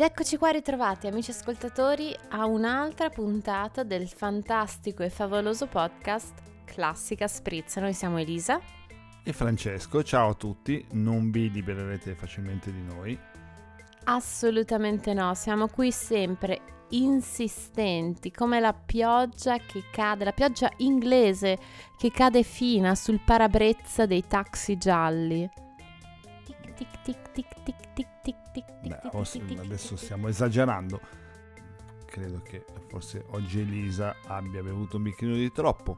Ed eccoci qua ritrovati amici ascoltatori a un'altra puntata del fantastico e favoloso podcast Classica Spritz. Noi siamo Elisa e Francesco. Ciao a tutti, non vi libererete facilmente di noi. Assolutamente no, siamo qui sempre insistenti come la pioggia che cade, la pioggia inglese che cade fina sul parabrezza dei taxi gialli. Tic tic tic tic tic tic tic tic tic. Adesso stiamo esagerando. Credo che forse oggi Elisa abbia bevuto un bicchierino di troppo.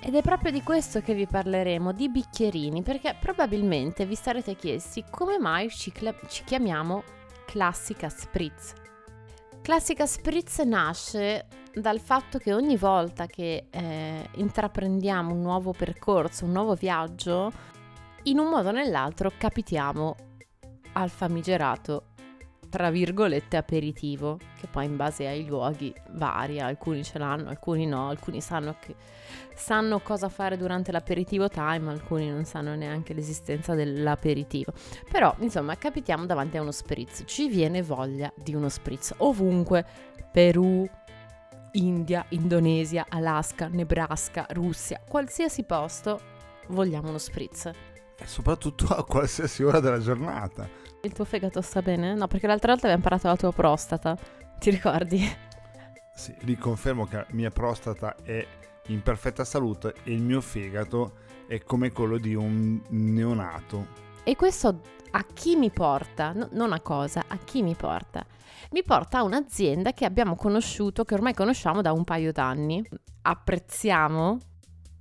Ed è proprio di questo che vi parleremo, di bicchierini, perché probabilmente vi sarete chiesti come mai ci, cla- ci chiamiamo Classica Spritz. Classica Spritz nasce dal fatto che ogni volta che eh, intraprendiamo un nuovo percorso, un nuovo viaggio, in un modo o nell'altro capitiamo al famigerato tra virgolette aperitivo, che poi in base ai luoghi varia, alcuni ce l'hanno, alcuni no, alcuni sanno, che, sanno cosa fare durante l'aperitivo time, alcuni non sanno neanche l'esistenza dell'aperitivo. Però, insomma, capitiamo davanti a uno spritz, ci viene voglia di uno spritz ovunque, Perù, India, Indonesia, Alaska, Nebraska, Russia, qualsiasi posto vogliamo uno spritz. E soprattutto a qualsiasi ora della giornata. Il tuo fegato sta bene? No, perché l'altra volta abbiamo parlato della tua prostata. Ti ricordi? Sì, riconfermo che la mia prostata è in perfetta salute e il mio fegato è come quello di un neonato. E questo a chi mi porta? No, non a cosa, a chi mi porta? Mi porta a un'azienda che abbiamo conosciuto, che ormai conosciamo da un paio d'anni. Apprezziamo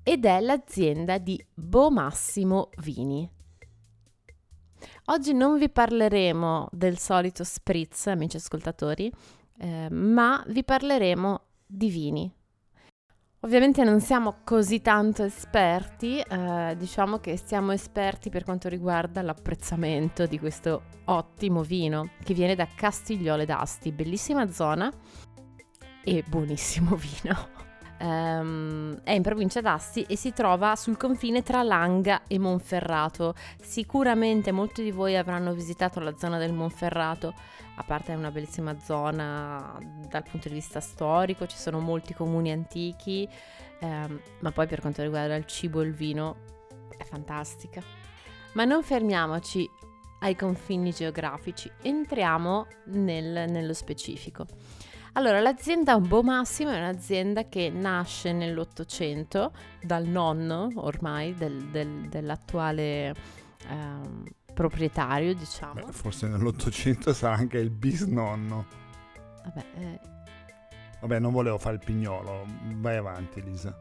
ed è l'azienda di Bo Massimo Vini. Oggi non vi parleremo del solito spritz, amici ascoltatori, eh, ma vi parleremo di vini. Ovviamente non siamo così tanto esperti, eh, diciamo che siamo esperti per quanto riguarda l'apprezzamento di questo ottimo vino che viene da Castigliole d'Asti, bellissima zona e buonissimo vino um, è in provincia d'Asti e si trova sul confine tra Langa e Monferrato. Sicuramente molti di voi avranno visitato la zona del Monferrato, a parte è una bellissima zona dal punto di vista storico, ci sono molti comuni antichi, um, ma poi per quanto riguarda il cibo e il vino è fantastica. Ma non fermiamoci ai confini geografici, entriamo nel, nello specifico. Allora, l'azienda Bo Massimo è un'azienda che nasce nell'Ottocento dal nonno ormai del, del, dell'attuale ehm, proprietario, diciamo. Beh, forse nell'Ottocento sarà anche il bisnonno. Vabbè, eh. Vabbè, non volevo fare il pignolo, vai avanti Lisa.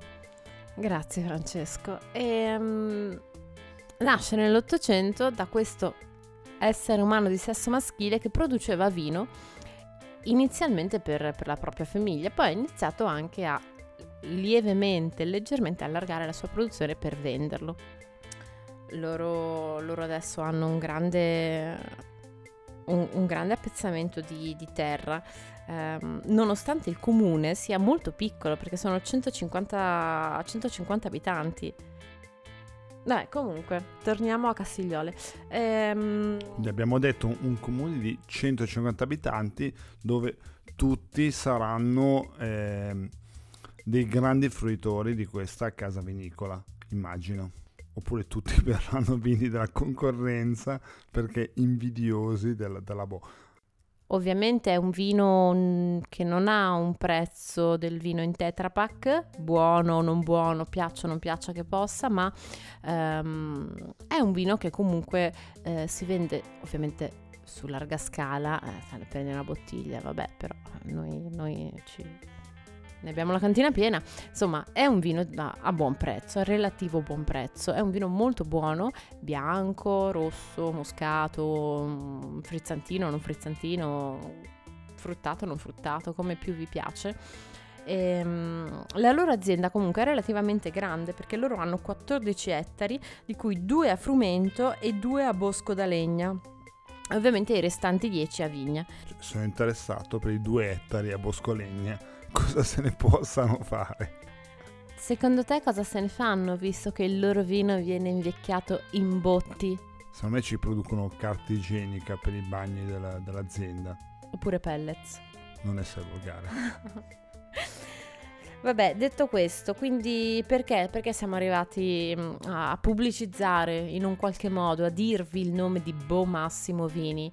Grazie Francesco. E, um, nasce nell'Ottocento da questo essere umano di sesso maschile che produceva vino inizialmente per, per la propria famiglia, poi ha iniziato anche a lievemente, leggermente allargare la sua produzione per venderlo. Loro, loro adesso hanno un grande, un, un grande appezzamento di, di terra, ehm, nonostante il comune sia molto piccolo perché sono 150, 150 abitanti Dai, comunque, torniamo a Castigliole. Ehm... Abbiamo detto un, un, comune di 150 abitanti dove tutti saranno eh, dei grandi fruitori di questa casa vinicola, immagino. Oppure tutti verranno vini della concorrenza perché invidiosi della, della Bo. Ovviamente è un vino che non ha un prezzo del vino in Tetra Pak, buono o non buono, piaccia o non piaccia che possa, ma um, è un vino che comunque eh, si vende ovviamente su larga scala, eh, prendi una bottiglia, vabbè, però noi, noi ci ne abbiamo la cantina piena. Insomma, è un vino da, a buon prezzo, a relativo buon prezzo. È un vino molto buono, bianco, rosso, moscato, mm, frizzantino, non frizzantino, fruttato, non fruttato, come più vi piace. E, ehm, la loro azienda comunque è relativamente grande perché loro hanno 14 ettari, di cui 2 a frumento e 2 a bosco da legna. Ovviamente i restanti 10 a vigna. Sono interessato per i 2 ettari a bosco legna cosa se ne possano fare. Secondo te cosa se ne fanno visto che il loro vino viene invecchiato in botti? Secondo me ci producono carta igienica per i bagni della, dell'azienda. Oppure pellets. Non essere volgare. Vabbè, detto questo, quindi perché? Perché siamo arrivati mm, a pubblicizzare in un qualche modo, a dirvi il nome di Bo Massimo Vini?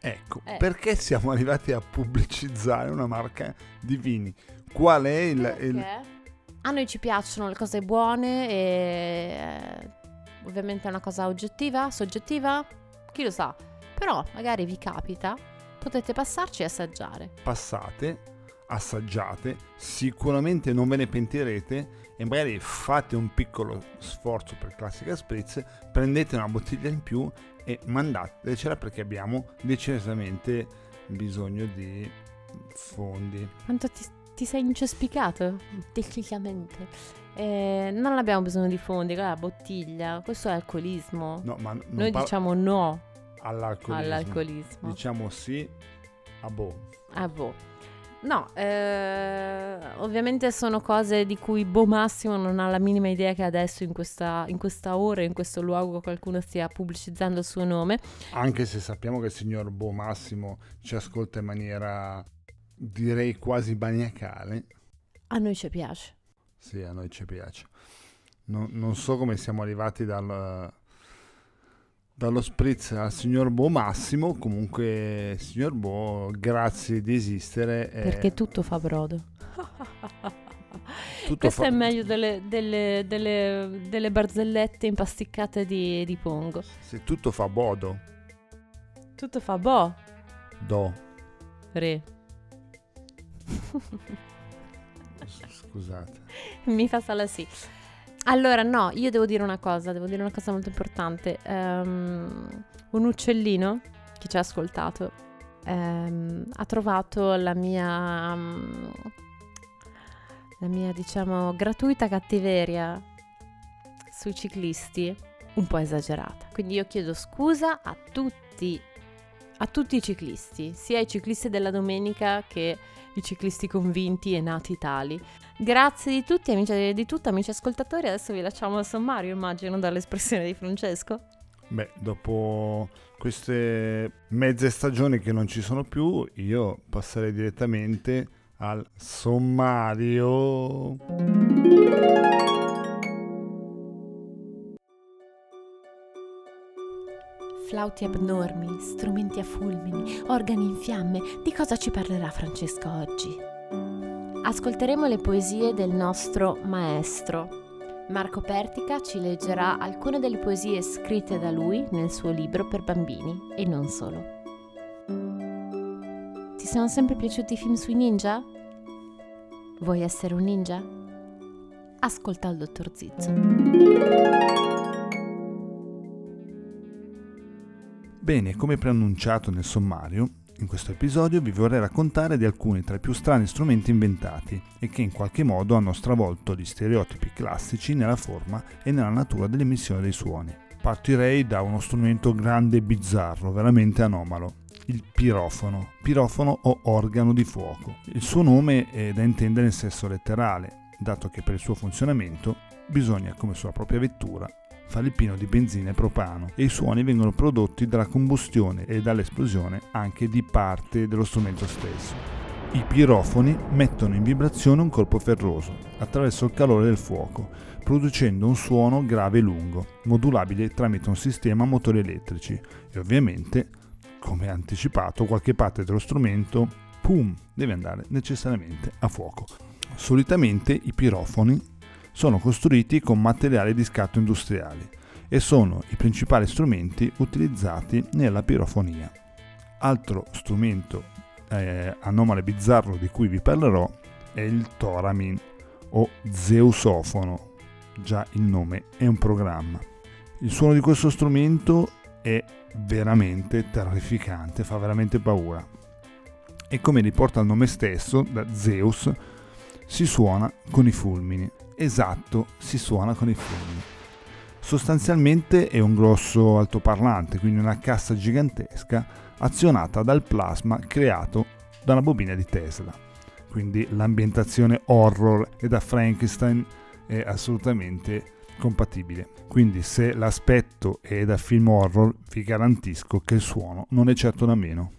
Ecco, eh. perché siamo arrivati a pubblicizzare una marca di vini? Qual è il, il... A noi ci piacciono le cose buone e eh, ovviamente è una cosa oggettiva, soggettiva, chi lo sa. Però magari vi capita, potete passarci e assaggiare. Passate, assaggiate, sicuramente non ve ne pentirete e magari fate un piccolo sforzo per classica spritz, prendete una bottiglia in più e mandatecela perché abbiamo decisamente bisogno di fondi. Quanto ti, ti sei incespicato tecnicamente? Eh, non abbiamo bisogno di fondi, la bottiglia, questo è alcolismo. No, ma Noi par- diciamo no all'alcolismo. all'alcolismo. Diciamo sì a boh. A boh. No, eh, ovviamente sono cose di cui Bo Massimo non ha la minima idea che adesso in questa, in questa, ora, in questo luogo qualcuno stia pubblicizzando il suo nome. Anche se sappiamo che il signor Bo Massimo ci ascolta in maniera direi quasi maniacale. A noi ci piace. Sì, a noi ci piace. No, non so come siamo arrivati dal, dallo spritz al signor Bo Massimo. Comunque, signor Bo, grazie di esistere. Perché tutto fa brodo. Tutto Questo fa... è meglio delle, delle, delle, delle, barzellette impasticcate di, di Pongo. Se tutto fa bodo. Tutto fa bo. Do. Re. Scusate. Mi fa sala sì. Allora, no, io devo dire una cosa, devo dire una cosa molto importante. Um, un uccellino che ci ha ascoltato um, ha trovato la mia, um, la mia, diciamo, gratuita cattiveria sui ciclisti un po' esagerata. Quindi io chiedo scusa a tutti, a tutti i ciclisti, sia i ciclisti della domenica che i ciclisti convinti e nati tali. Grazie di tutti, amici di tutto, amici ascoltatori. Adesso vi lasciamo al sommario, immagino, dall'espressione di Francesco. Beh, dopo queste mezze stagioni che non ci sono più, io passerei direttamente al sommario. Flauti abnormi, strumenti a fulmini, organi in fiamme. Di cosa ci parlerà Francesco oggi? Ascolteremo le poesie del nostro maestro. Marco Pertica ci leggerà alcune delle poesie scritte da lui nel suo libro per bambini e non solo. Ti sono sempre piaciuti i film sui ninja? Vuoi essere un ninja? Ascolta il dottor Zizzo. Bene, come preannunciato nel sommario, in questo episodio vi vorrei raccontare di alcuni tra i più strani strumenti inventati e che in qualche modo hanno stravolto gli stereotipi classici nella forma e nella natura dell'emissione dei suoni. Partirei da uno strumento grande e bizzarro, veramente anomalo, il pirofono, pirofono o organo di fuoco. Il suo nome è da intendere in senso letterale, dato che per il suo funzionamento bisogna, come sulla propria vettura, fa il pieno di benzina e propano e i suoni vengono prodotti dalla combustione e dall'esplosione anche di parte dello strumento stesso. I pirofoni mettono in vibrazione un corpo ferroso attraverso il calore del fuoco, producendo un suono grave e lungo, modulabile tramite un sistema a motori elettrici e ovviamente, come anticipato, qualche parte dello strumento, pum, deve andare necessariamente a fuoco. Solitamente i pirofoni sono costruiti con materiali di scatto industriali e sono i principali strumenti utilizzati nella pirofonia. Altro strumento eh, anomale bizzarro di cui vi parlerò è il Toramin o Zeusofono, già il nome è un programma. Il suono di questo strumento è veramente terrificante, fa veramente paura. E come riporta il nome stesso, da Zeus, si suona con i fulmini esatto si suona con i fulmini. Sostanzialmente è un grosso altoparlante, quindi una cassa gigantesca azionata dal plasma creato da una bobina di Tesla. Quindi l'ambientazione horror e da Frankenstein è assolutamente compatibile. Quindi se l'aspetto è da film horror, vi garantisco che il suono non è certo da meno.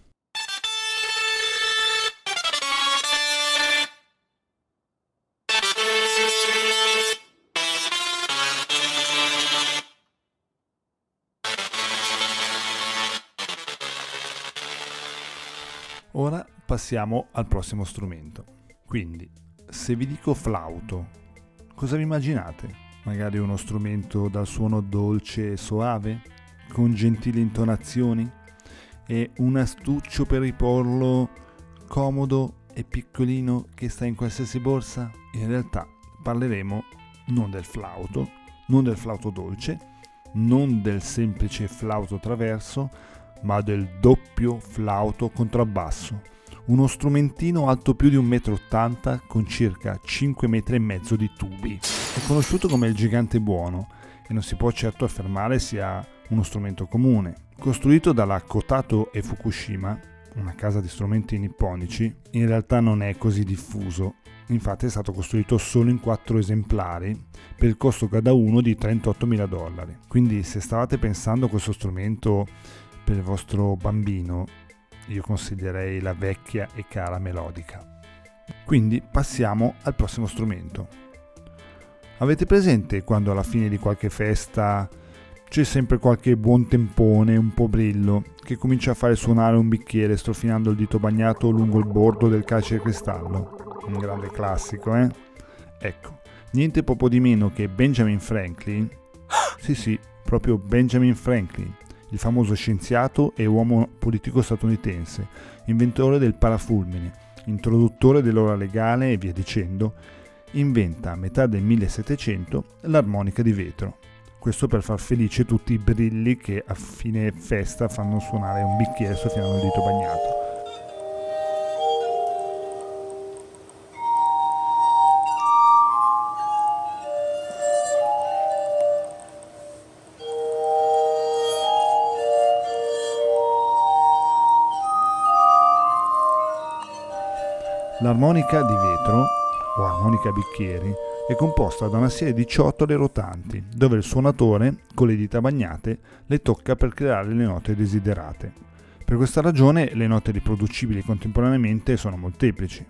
Ora passiamo al prossimo strumento. Quindi, se vi dico flauto, cosa vi immaginate? Magari uno strumento dal suono dolce e soave, con gentili intonazioni e un astuccio per riporlo comodo e piccolino che sta in qualsiasi borsa? In realtà parleremo non del flauto, non del flauto dolce, non del semplice flauto traverso, ma del doppio flauto contrabbasso, uno strumentino alto più di 1,80 m con circa 5 metri e mezzo di tubi. È conosciuto come il gigante buono e non si può certo affermare sia uno strumento comune. Costruito dalla Kotato e Fukushima, una casa di strumenti nipponici, in realtà non è così diffuso. Infatti è stato costruito solo in 4 esemplari per il costo cada uno di 38.000 dollari. Quindi se stavate pensando a questo strumento per il vostro bambino, io consiglierei la vecchia e cara melodica. Quindi passiamo al prossimo strumento. Avete presente quando alla fine di qualche festa c'è sempre qualche buon tempone, un po' brillo, che comincia a fare suonare un bicchiere strofinando il dito bagnato lungo il bordo del calce di cristallo? Un grande classico, eh? Ecco, niente poco di meno che Benjamin Franklin, sì sì, proprio Benjamin Franklin, il famoso scienziato e uomo politico statunitense, inventore del parafulmine, introduttore dell'ora legale e via dicendo, inventa a metà del 1700 l'armonica di vetro. Questo per far felice tutti i brilli che a fine festa fanno suonare un bicchiere soffiando il dito bagnato. L'armonica di vetro, o armonica bicchieri, è composta da una serie di ciotole rotanti, dove il suonatore, con le dita bagnate, le tocca per creare le note desiderate. Per questa ragione le note riproducibili contemporaneamente sono molteplici.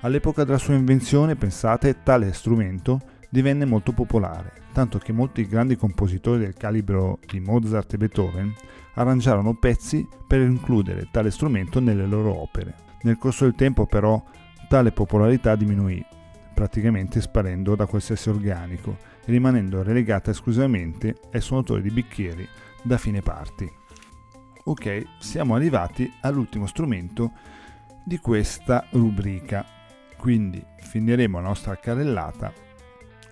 All'epoca della sua invenzione, pensate, tale strumento divenne molto popolare, tanto che molti grandi compositori del calibro di Mozart e Beethoven arrangiarono pezzi per includere tale strumento nelle loro opere. Nel corso del tempo però tale popolarità diminuì, praticamente sparendo da qualsiasi organico e rimanendo relegata esclusivamente ai suonatori di bicchieri da fine parti. Ok, siamo arrivati all'ultimo strumento di questa rubrica, quindi finiremo la nostra carrellata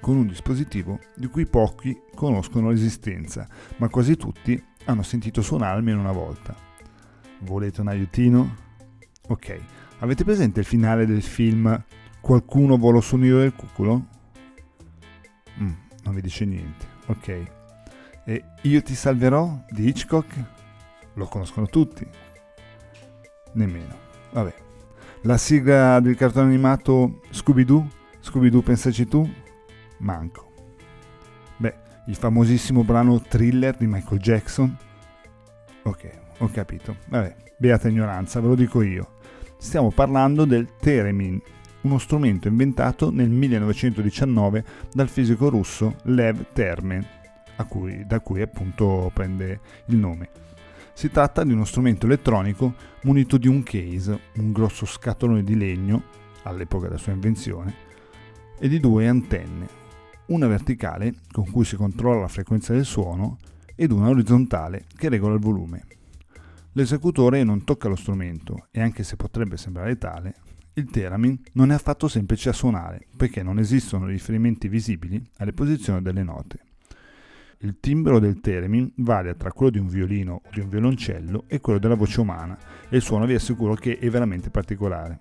con un dispositivo di cui pochi conoscono l'esistenza, ma quasi tutti hanno sentito suonare almeno una volta. Volete un aiutino? Ok, avete presente il finale del film Qualcuno volò sul nido del cuculo? Mm, non vi dice niente. Ok. E Io ti salverò di Hitchcock? Lo conoscono tutti. Nemmeno. Vabbè. La sigla del cartone animato Scooby-Doo? Scooby-Doo pensaci tu? Manco. Beh, il famosissimo brano Thriller di Michael Jackson? Ok, ho capito. Vabbè, beata ignoranza, ve lo dico io. Stiamo parlando del Theremin, uno strumento inventato nel 1919 dal fisico russo Lev Termen, cui, da cui appunto prende il nome. Si tratta di uno strumento elettronico munito di un case, un grosso scatolone di legno, all'epoca della sua invenzione, e di due antenne, una verticale con cui si controlla la frequenza del suono ed una orizzontale che regola il volume. L'esecutore non tocca lo strumento e anche se potrebbe sembrare tale, il theremin non è affatto semplice a suonare perché non esistono riferimenti visibili alle posizioni delle note. Il timbro del theremin varia tra quello di un violino o di un violoncello e quello della voce umana e il suono vi assicuro che è veramente particolare.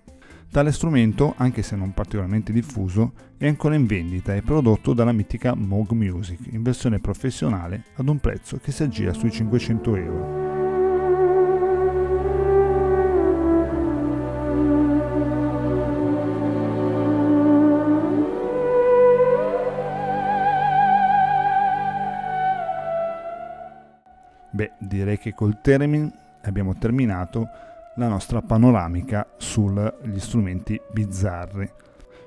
Tale strumento, anche se non particolarmente diffuso, è ancora in vendita e prodotto dalla mitica Moog Music in versione professionale ad un prezzo che si aggira sui 500 euro. Beh, direi che col termine abbiamo terminato la nostra panoramica sugli strumenti bizzarri.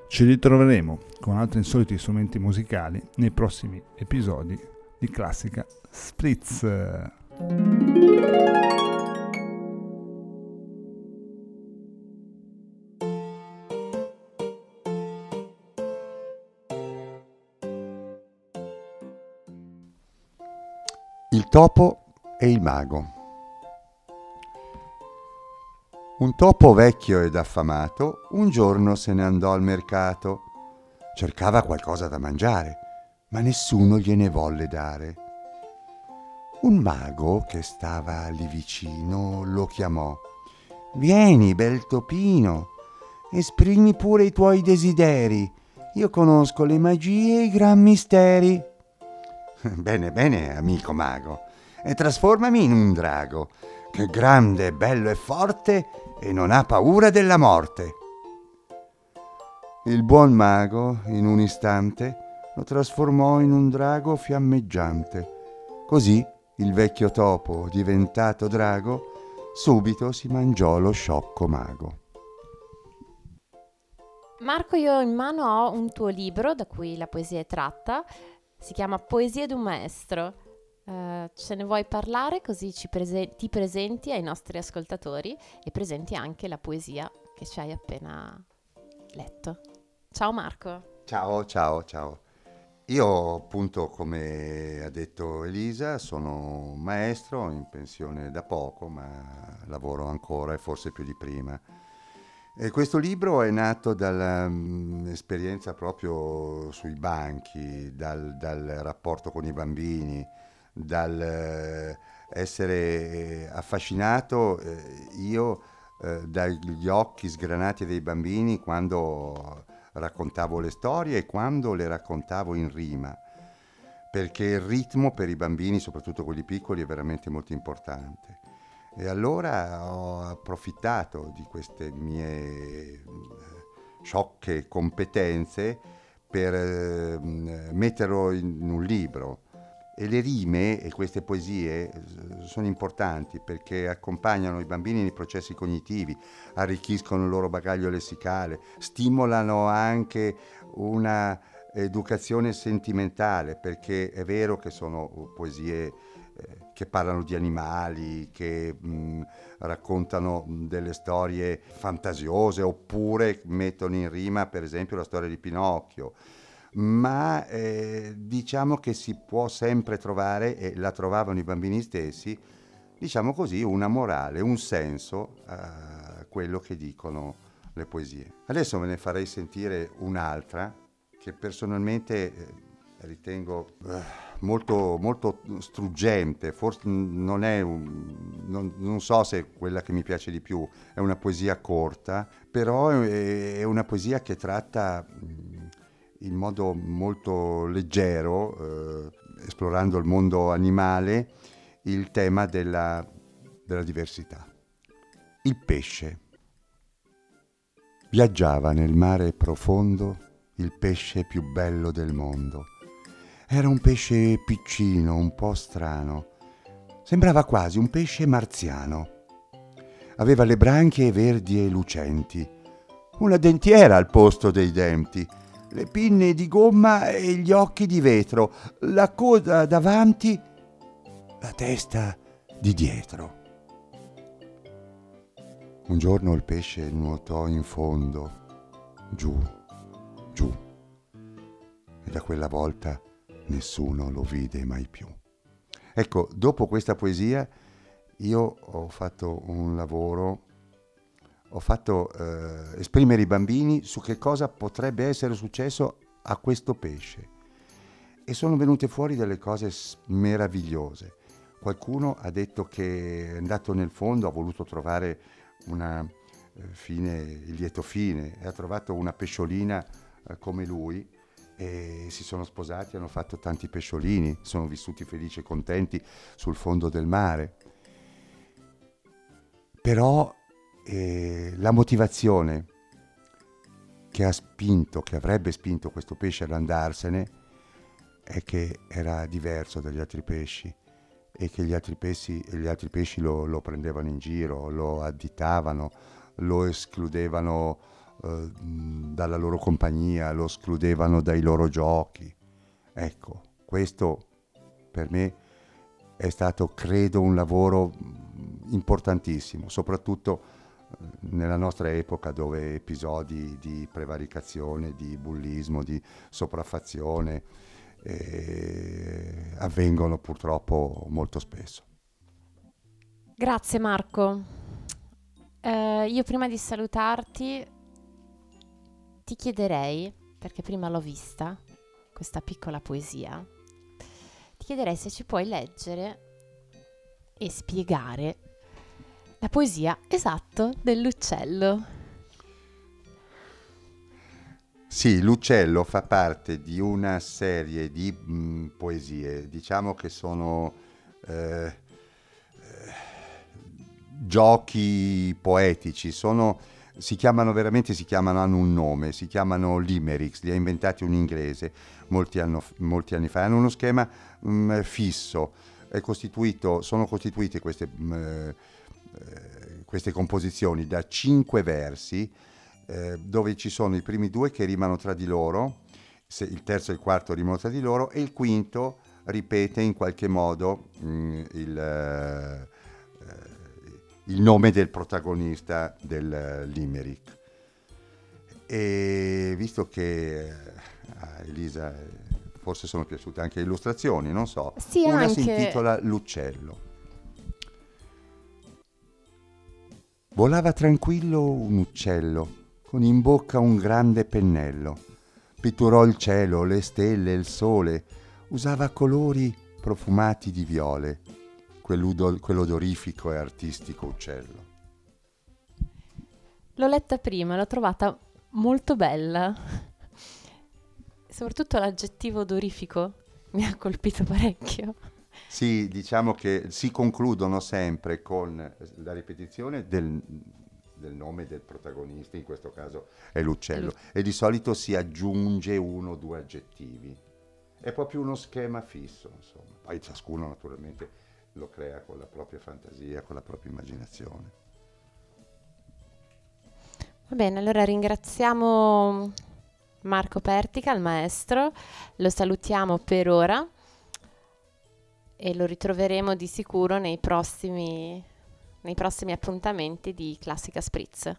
Ci ritroveremo con altri insoliti strumenti musicali nei prossimi episodi di Classica Spritz. Il topo e il mago. Un topo vecchio ed affamato un giorno se ne andò al mercato. Cercava qualcosa da mangiare, ma nessuno gliene volle dare. Un mago che stava lì vicino lo chiamò. Vieni, bel topino, esprimi pure i tuoi desideri. Io conosco le magie e i gran misteri. Bene, bene, amico mago, e trasformami in un drago, che grande, bello e forte e non ha paura della morte. Il buon mago, in un istante, lo trasformò in un drago fiammeggiante. Così il vecchio topo, diventato drago, subito si mangiò lo sciocco mago. Marco, io in mano ho un tuo libro da cui la poesia è tratta si chiama Poesie d'un maestro. Uh, ce ne vuoi parlare così prese- ti presenti ai nostri ascoltatori e presenti anche la poesia che ci hai appena letto. Ciao Marco. Ciao, ciao, ciao. Io appunto, come ha detto Elisa, sono maestro in pensione da poco, ma lavoro ancora e forse più di prima. E questo libro è nato dall'esperienza mm, proprio sui banchi, dal, dal, rapporto con i bambini, dal eh, essere affascinato eh, io eh, dagli occhi sgranati dei bambini quando raccontavo le storie e quando le raccontavo in rima, perché il ritmo per i bambini, soprattutto quelli piccoli, è veramente molto importante. E allora ho approfittato di queste mie eh, sciocche competenze per eh, metterlo in un libro. E le rime e queste poesie eh, sono importanti perché accompagnano i bambini nei processi cognitivi, arricchiscono il loro bagaglio lessicale, stimolano anche una educazione sentimentale perché è vero che sono poesie eh, che parlano di animali, che mh, raccontano delle storie fantasiose oppure mettono in rima per esempio la storia di Pinocchio. Ma eh, diciamo che si può sempre trovare, e la trovavano i bambini stessi, diciamo così, una morale, un senso a quello che dicono le poesie. Adesso ve ne farei sentire un'altra che personalmente eh, ritengo eh, molto, molto struggente, forse non è, un, non, non, so se è quella che mi piace di più, è una poesia corta, però è, è una poesia che tratta in modo molto leggero, eh, esplorando il mondo animale, il tema della, della diversità. Il pesce. Viaggiava nel mare profondo il pesce più bello del mondo era un pesce piccino, un po' strano. Sembrava quasi un pesce marziano. Aveva le branchie verdi e lucenti, una dentiera al posto dei denti, le pinne di gomma e gli occhi di vetro, la coda davanti, la testa di dietro. Un giorno il pesce nuotò in fondo, giù, giù, e da quella volta nessuno lo vide mai più. Ecco, dopo questa poesia io ho fatto un lavoro, ho fatto eh, esprimere i bambini su che cosa potrebbe essere successo a questo pesce e sono venute fuori delle cose meravigliose. Qualcuno ha detto che è andato nel fondo, ha voluto trovare una eh, fine, il lieto fine, e ha trovato una pesciolina eh, come lui e si sono sposati, hanno fatto tanti pesciolini, sono vissuti felici e contenti sul fondo del mare. Però eh, la motivazione che ha spinto, che avrebbe spinto questo pesce ad andarsene, è che era diverso dagli altri pesci e che gli altri pesci, gli altri pesci lo, lo prendevano in giro, lo additavano, lo escludevano eh, dalla loro compagnia, lo escludevano dai loro giochi. Ecco, questo per me è stato, credo, un lavoro importantissimo, soprattutto nella nostra epoca dove episodi di prevaricazione, di bullismo, di sopraffazione eh, avvengono purtroppo molto spesso. Grazie Marco. Eh, io prima di salutarti ti chiederei, perché prima l'ho vista, questa piccola poesia, ti chiederei se ci puoi leggere e spiegare la poesia esatto dell'uccello. Sì, l'uccello fa parte di una serie di mh, poesie, diciamo che sono eh, eh, giochi poetici, sono, si chiamano veramente, si chiamano, hanno un nome, si chiamano limericks, li ha inventati un inglese molti, anno, molti anni fa, hanno uno schema mh, fisso, costituito, sono costituite queste... Mh, eh, queste composizioni da cinque versi eh, dove ci sono i primi due che rimano tra di loro, il terzo e il quarto rimano tra di loro e il quinto ripete in qualche modo mh, mm, il, eh, il, nome del protagonista del limerick. E visto che a Elisa forse sono piaciute anche le illustrazioni, non so, sì, una anche... si intitola L'uccello. Volava tranquillo un uccello, con in bocca un grande pennello. Pitturò il cielo, le stelle, il sole, usava colori profumati di viole, quell'odorifico e artistico uccello. L'ho letta prima, l'ho trovata molto bella. Soprattutto l'aggettivo odorifico mi ha colpito parecchio. Sì, diciamo che si concludono sempre con la ripetizione del, del nome del protagonista, in questo caso è l'uccello, e di solito si aggiunge uno o due aggettivi. È proprio uno schema fisso, insomma. Poi ciascuno naturalmente lo crea con la propria fantasia, con la propria immaginazione. Va bene, allora ringraziamo Marco Pertica, il maestro, lo salutiamo per ora e lo ritroveremo di sicuro nei prossimi, nei prossimi appuntamenti di Classica Spritz.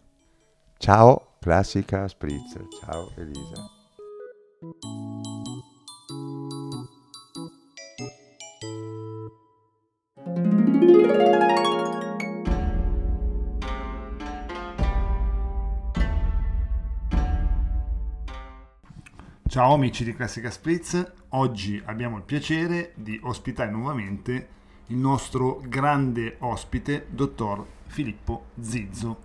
Ciao Classica Spritz, ciao Elisa. Ciao amici di Classica Spritz, oggi abbiamo il piacere di ospitare nuovamente il nostro grande ospite, dottor Filippo Zizzo.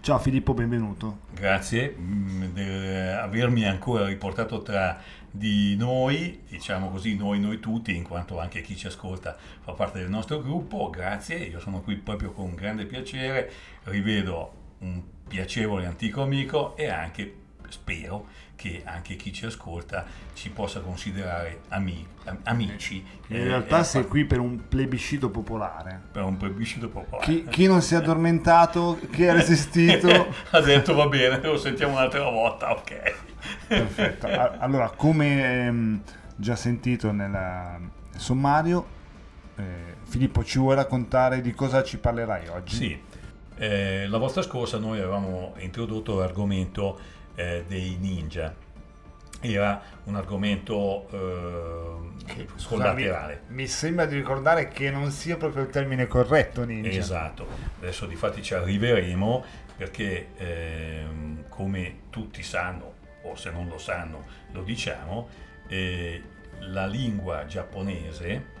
Ciao Filippo, benvenuto. Grazie di avermi ancora riportato tra di noi, diciamo così, noi, noi tutti, in quanto anche chi ci ascolta fa parte del nostro gruppo. Grazie, io sono qui proprio con grande piacere, rivedo un piacevole antico amico e anche spero che anche chi ci ascolta ci possa considerare ami- amici. In eh, realtà eh, sei qui per un plebiscito popolare. Per un plebiscito popolare. Chi, chi non si è addormentato, chi ha resistito... ha detto va bene, lo sentiamo un'altra volta, ok. Perfetto. Allora, come ehm, già sentito nel sommario, eh, Filippo ci vuoi raccontare di cosa ci parlerai oggi? Sì. Eh, la volta scorsa noi avevamo introdotto l'argomento eh, dei ninja. Era un argomento eh, collaterale. Mi, sembra di ricordare che non sia proprio il termine corretto ninja. Esatto, adesso di fatti ci arriveremo perché eh, come tutti sanno, o se non lo sanno lo diciamo, eh, la lingua giapponese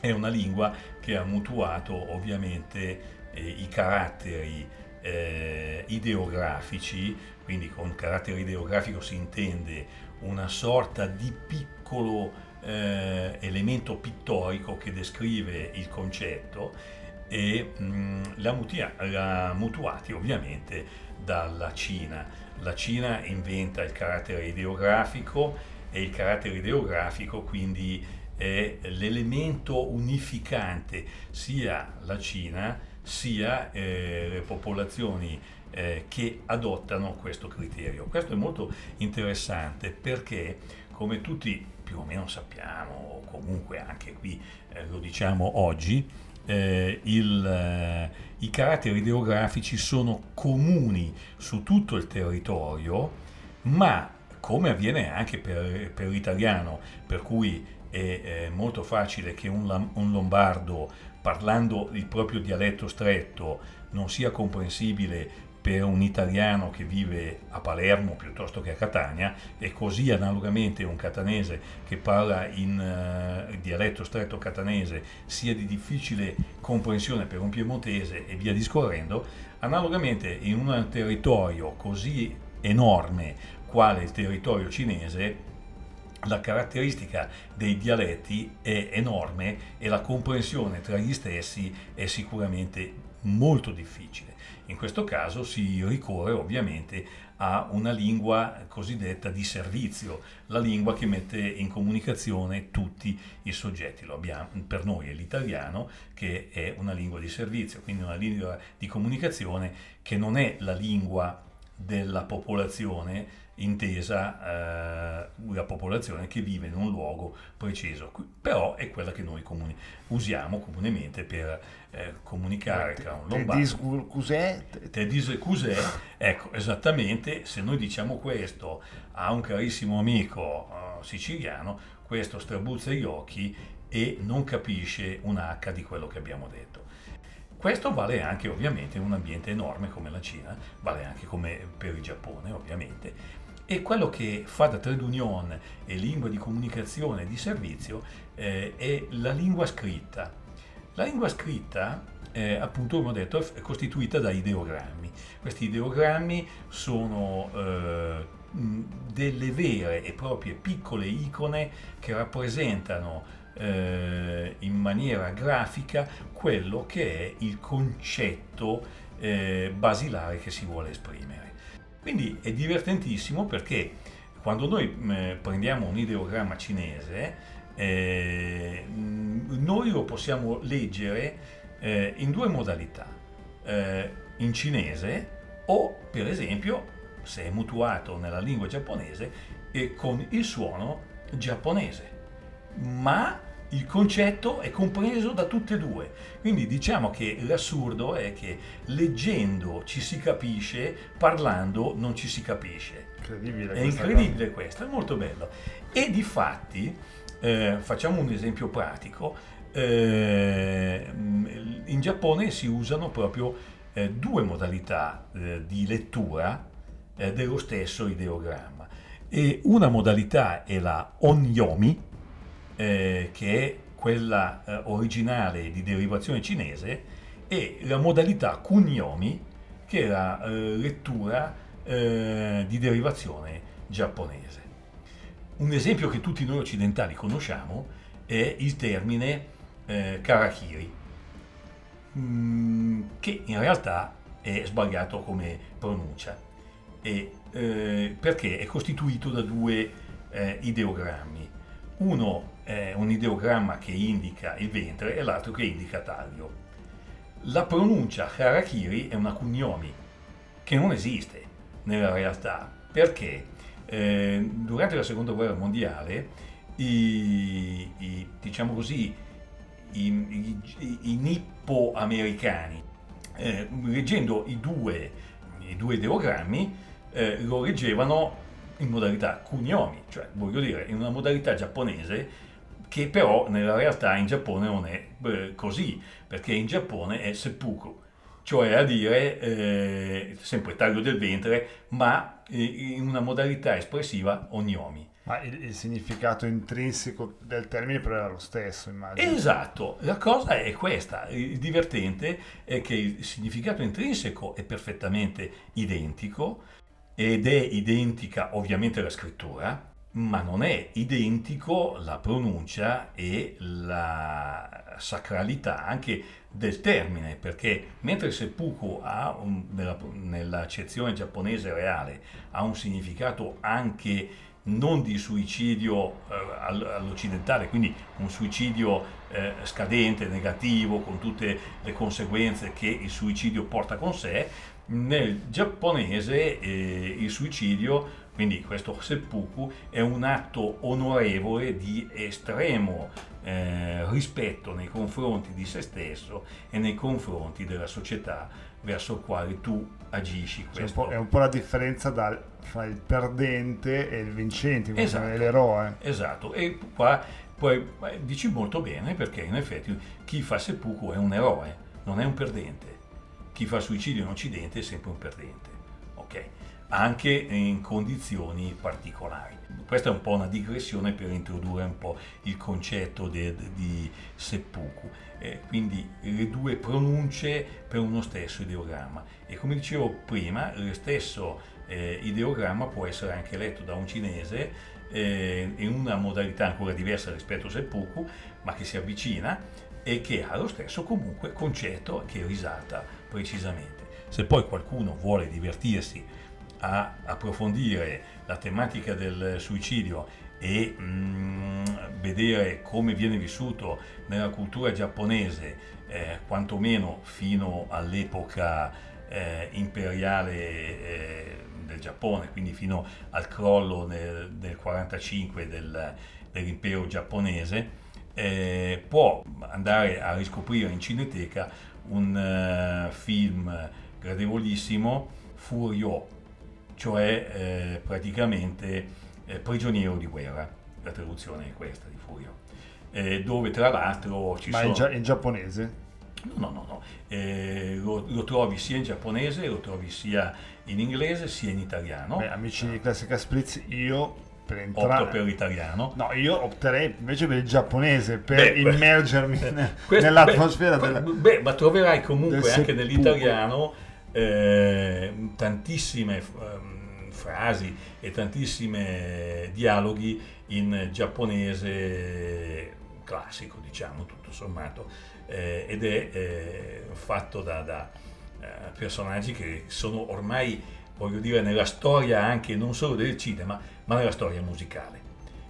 è una lingua che ha mutuato ovviamente eh, i caratteri eh, ideografici quindi con carattere ideografico si intende una sorta di piccolo eh, elemento pittorico che descrive il concetto e mh, l'ha, mutia- l'ha mutuati ovviamente dalla Cina. La Cina inventa il carattere ideografico e il carattere ideografico quindi è l'elemento unificante sia la Cina sia eh, le popolazioni eh, che adottano questo criterio. Questo è molto interessante perché, come tutti più o meno sappiamo, o comunque anche qui eh, lo diciamo oggi, eh, il, eh, i caratteri ideografici sono comuni su tutto il territorio, ma come avviene anche per, per l'italiano, per cui è, è molto facile che un, un lombardo parlando il proprio dialetto stretto non sia comprensibile per un italiano che vive a Palermo piuttosto che a Catania e così analogamente un catanese che parla in uh, dialetto stretto catanese sia di difficile comprensione per un piemontese e via discorrendo, analogamente in un territorio così enorme quale il territorio cinese la caratteristica dei dialetti è enorme e la comprensione tra gli stessi è sicuramente molto difficile. In questo caso si ricorre ovviamente a una lingua cosiddetta di servizio, la lingua che mette in comunicazione tutti i soggetti. Lo abbiamo, per noi è l'italiano che è una lingua di servizio, quindi una lingua di comunicazione che non è la lingua della popolazione intesa eh, la popolazione che vive in un luogo preciso, però è quella che noi comuni- usiamo comunemente per eh, comunicare tra un lombardo. Cos'è? Te dice cos'è? Ecco, esattamente, se noi diciamo questo a un carissimo amico uh, siciliano, questo strabuzza gli occhi e non capisce un H di quello che abbiamo detto. Questo vale anche ovviamente in un ambiente enorme come la Cina, vale anche come per il Giappone ovviamente. E quello che fa da trade union e lingua di comunicazione e di servizio eh, è la lingua scritta. La lingua scritta, eh, appunto, come ho detto, è costituita da ideogrammi. Questi ideogrammi sono eh, delle vere e proprie piccole icone che rappresentano eh, in maniera grafica quello che è il concetto eh, basilare che si vuole esprimere. Quindi è divertentissimo perché quando noi eh, prendiamo un ideogramma cinese, eh, noi lo possiamo leggere eh, in due modalità, eh, in cinese o per esempio se è mutuato nella lingua giapponese e con il suono giapponese. Ma il concetto è compreso da tutte e due. Quindi diciamo che l'assurdo è che leggendo ci si capisce, parlando non ci si capisce. Incredibile è incredibile cosa. questo, è molto bello. E di fatti, eh, facciamo un esempio pratico, eh, in Giappone si usano proprio eh, due modalità eh, di lettura eh, dello stesso ideogramma. E una modalità è la onyomi, eh, che è quella eh, originale di derivazione cinese, e la modalità kunyomi, che è la eh, lettura eh, di derivazione giapponese. Un esempio che tutti noi occidentali conosciamo è il termine eh, karakiri, mm, che in realtà è sbagliato come pronuncia, e, eh, perché è costituito da due eh, ideogrammi. Uno è un ideogramma che indica il ventre e l'altro che indica taglio. La pronuncia harakiri è una cugnomi che non esiste nella realtà perché eh, durante la seconda guerra mondiale i, i diciamo così i, i, i nippo-americani eh, leggendo i due, i due ideogrammi eh, lo leggevano in modalità cugnomi, cioè voglio dire in una modalità giapponese che però nella realtà in Giappone non è eh, così, perché in Giappone è seppuku, cioè a dire eh, sempre taglio del ventre, ma eh, in una modalità espressiva ognomi. Ma il, il, significato intrinseco del termine però era lo stesso, immagino. Esatto, la cosa è questa, il divertente è che il significato intrinseco è perfettamente identico ed è identica ovviamente la scrittura, ma non è identico la pronuncia e la sacralità anche del termine, perché mentre seppuku ha un, nella, nell'accezione giapponese reale ha un significato anche non di suicidio eh, all'occidentale, quindi un suicidio eh, scadente, negativo, con tutte le conseguenze che il suicidio porta con sé, nel giapponese eh, il suicidio quindi questo seppuku è un atto onorevole di estremo eh, rispetto nei confronti di se stesso e nei confronti della società verso il quale tu agisci. Cioè un è un po' la differenza dal, fra il perdente e il vincente, esatto. l'eroe. Esatto, e qua poi dici molto bene perché in effetti chi fa seppuku è un eroe, non è un perdente. Chi fa suicidio in Occidente è sempre un perdente? Anche in condizioni particolari. Questa è un po' una digressione per introdurre un po' il concetto de, de, di seppuku. Eh, quindi le due pronunce per uno stesso ideogramma. E come dicevo prima, lo stesso eh, ideogramma può essere anche letto da un cinese eh, in una modalità ancora diversa rispetto a seppuku, ma che si avvicina e che ha lo stesso comunque concetto che risalta precisamente. Se poi qualcuno vuole divertirsi a approfondire la tematica del suicidio e mh, mm, vedere come viene vissuto nella cultura giapponese, eh, quantomeno fino all'epoca eh, imperiale eh, del Giappone, quindi fino al crollo nel, nel 45 del, dell'impero giapponese, eh, può andare a riscoprire in cineteca un uh, film gradevolissimo, Furio, cioè eh, praticamente eh, prigioniero di guerra, la traduzione è questa di Furio, eh, dove tra l'altro ci Ma sono... Ma in, giapponese? No, no, no, eh, lo, lo, trovi sia in giapponese, lo trovi sia in inglese, sia in italiano. Beh, amici di Classica Spritz, io per entrare... Opto per l'italiano. No, io opterei invece per il giapponese, per beh, immergermi beh, nell'atmosfera beh, della... Beh, ma troverai comunque anche nell'italiano eh, tantissime eh, frasi e tantissimi dialoghi in giapponese classico, diciamo, tutto sommato, eh, ed è eh, fatto da, da eh, personaggi che sono ormai, voglio dire, nella storia anche non solo del cinema, ma nella storia musicale.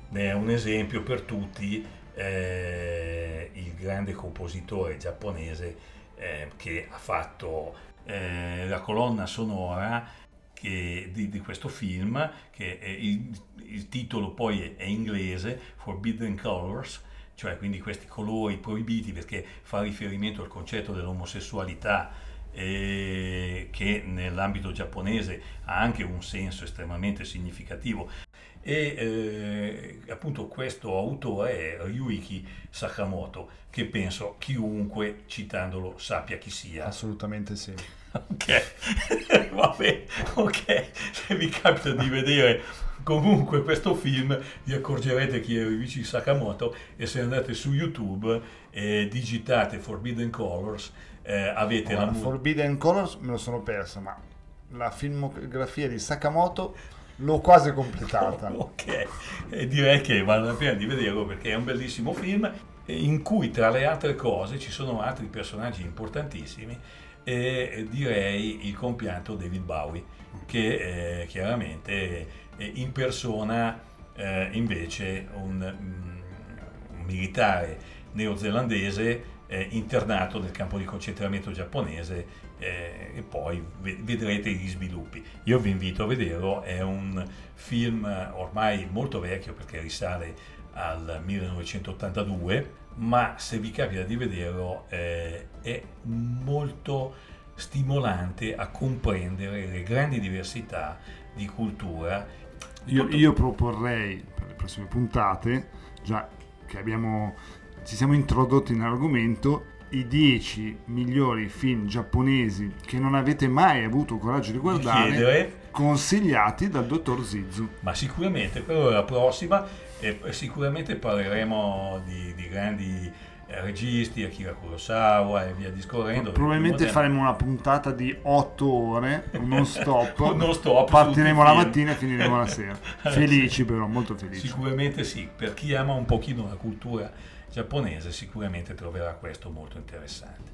Ne è un esempio per tutti eh, il grande compositore giapponese eh, che ha fatto eh, la colonna sonora che, di, di, questo film, che il, il, titolo poi è, è inglese, Forbidden Colors, cioè quindi questi colori proibiti perché fa riferimento al concetto dell'omosessualità eh, che nell'ambito giapponese ha anche un senso estremamente significativo. E eh, appunto questo autore è Ryuiki Sakamoto che penso chiunque citandolo sappia chi sia. Assolutamente sì. Ok. Vabbè ok. Se vi capita di vedere comunque questo film vi accorgerete chi è Ryuichi Sakamoto e se andate su YouTube e digitate Forbidden Colors eh, avete allora, la musica Forbidden Colors me lo sono perso ma la filmografia di Sakamoto l'ho quasi completata. ok, e direi che vale la pena di vederlo perché è un bellissimo film in cui tra le altre cose ci sono altri personaggi importantissimi e direi il compianto David Bowie che eh, chiaramente eh, impersona eh, invece un, mm, un, militare neozelandese eh, internato nel campo di concentramento giapponese eh, e poi vedrete gli sviluppi. Io vi invito a vederlo, è un film ormai molto vecchio perché risale al 1982, ma se vi capita di vederlo eh, è molto stimolante a comprendere le grandi diversità di cultura. Io, io proporrei per le prossime puntate, già che abbiamo, ci siamo introdotti nell'argomento, i 10 migliori film giapponesi che non avete mai avuto coraggio di guardare, di consigliati dal dottor Zizu. Ma sicuramente, è la prossima e sicuramente parleremo di, di grandi eh, registi, Akira Kurosawa e via discorrendo. Probabilmente faremo una puntata di 8 ore, non stop, non stop partiremo la mattina e finiremo la sera. Felici però, molto felici. Sicuramente sì, per chi ama un pochino la cultura giapponese sicuramente troverà questo molto interessante.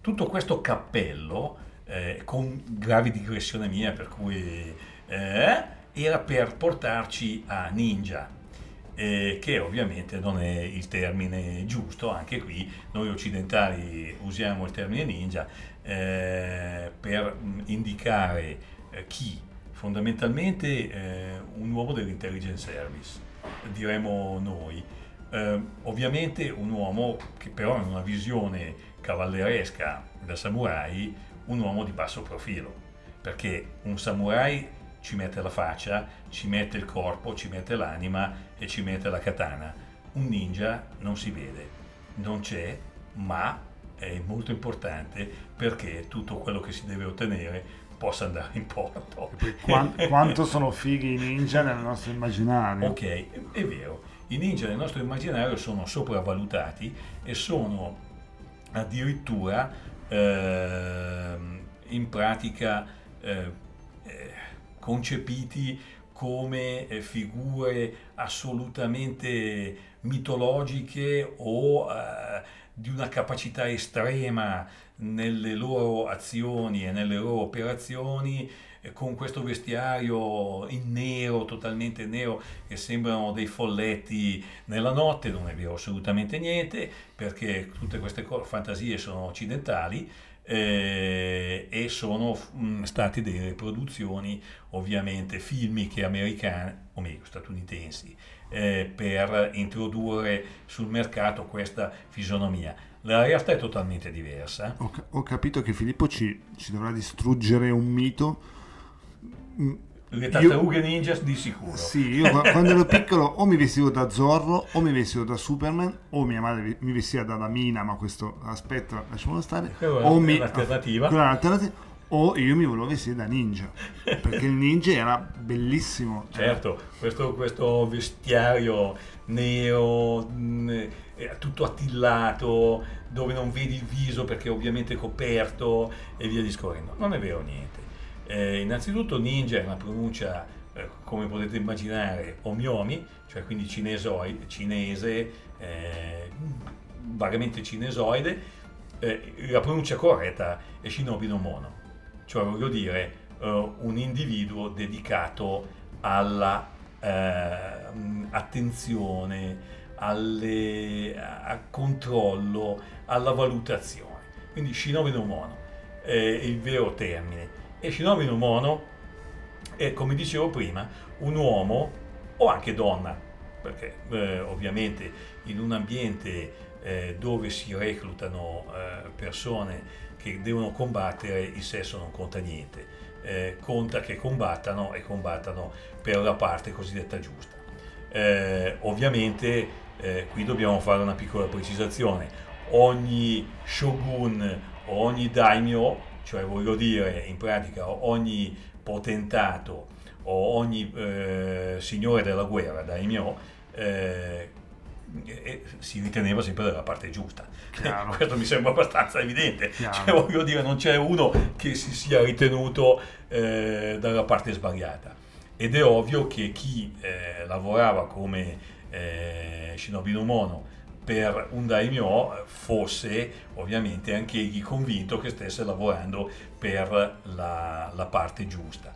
Tutto questo cappello, eh, con gravi digressione mia, per cui eh, era per portarci a ninja, eh, che ovviamente non è il termine giusto, anche qui noi occidentali usiamo il termine ninja eh, per indicare eh, chi, fondamentalmente eh, un uomo dell'intelligence service, diremo noi eh, ovviamente un uomo che però ha una visione cavalleresca da samurai un uomo di basso profilo, perché un samurai ci mette la faccia, ci mette il corpo, ci mette l'anima e ci mette la katana. Un ninja non si vede, non c'è, ma è molto importante perché tutto quello che si deve ottenere possa andare in porto. Quanto, quanto sono fighi i ninja nel nostro immaginario. Ok, è vero. I ninja nel nostro immaginario sono sopravvalutati e sono addirittura eh, in pratica eh, eh, concepiti come eh, figure assolutamente mitologiche o eh, di una capacità estrema nelle loro azioni e nelle loro operazioni con questo vestiario in nero, totalmente nero, che sembrano dei folletti nella notte, non è vero assolutamente niente, perché tutte queste fantasie sono occidentali eh, e sono mh, mm, state delle produzioni ovviamente filmiche americane, o meglio statunitensi, eh, per introdurre sul mercato questa fisionomia. La realtà è totalmente diversa. Ho, ho capito che Filippo ci, ci dovrà distruggere un mito le tartarughe io, ninja di sicuro. Sì, io quando ero piccolo o mi vestivo da Zorro o mi vestivo da Superman o mia madre mi vestiva da Damina, ma questo aspetta, lasciamolo stare. o mi, l'alternativa. Quella l'alternativa. O io mi volevo vestire da ninja, perché il ninja era bellissimo. Certo, questo, questo vestiario nero, mm, tutto attillato, dove non vedi il viso perché ovviamente è coperto e via discorrendo. Non è vero niente eh, innanzitutto ninja è una pronuncia, eh, come potete immaginare, omiomi, cioè quindi cinesoide, cinese, eh, vagamente cinesoide. Eh, la pronuncia corretta è shinobi no mono, cioè voglio dire eh, un individuo dedicato alla eh, attenzione, alle, al controllo, alla valutazione. Quindi shinobi no mono è il vero termine e Shinobi no Mono è, come dicevo prima, un uomo o anche donna, perché eh, ovviamente in un ambiente eh, dove si reclutano eh, persone che devono combattere, il sesso non conta niente, eh, conta che combattano e combattano per la parte cosiddetta giusta. Eh, ovviamente eh, qui dobbiamo fare una piccola precisazione, ogni shogun, ogni daimyo cioè voglio dire in pratica ogni potentato o ogni eh, signore della guerra, daimyo, eh, eh, si riteneva sempre dalla parte giusta. Questo mi sembra abbastanza evidente. Cioè, voglio dire, non c'è uno che si sia ritenuto eh, dalla parte sbagliata. Ed è ovvio che chi eh, lavorava come eh, Shinobi no Mono per un daimyo fosse ovviamente anche egli convinto che stesse lavorando per la, la parte giusta.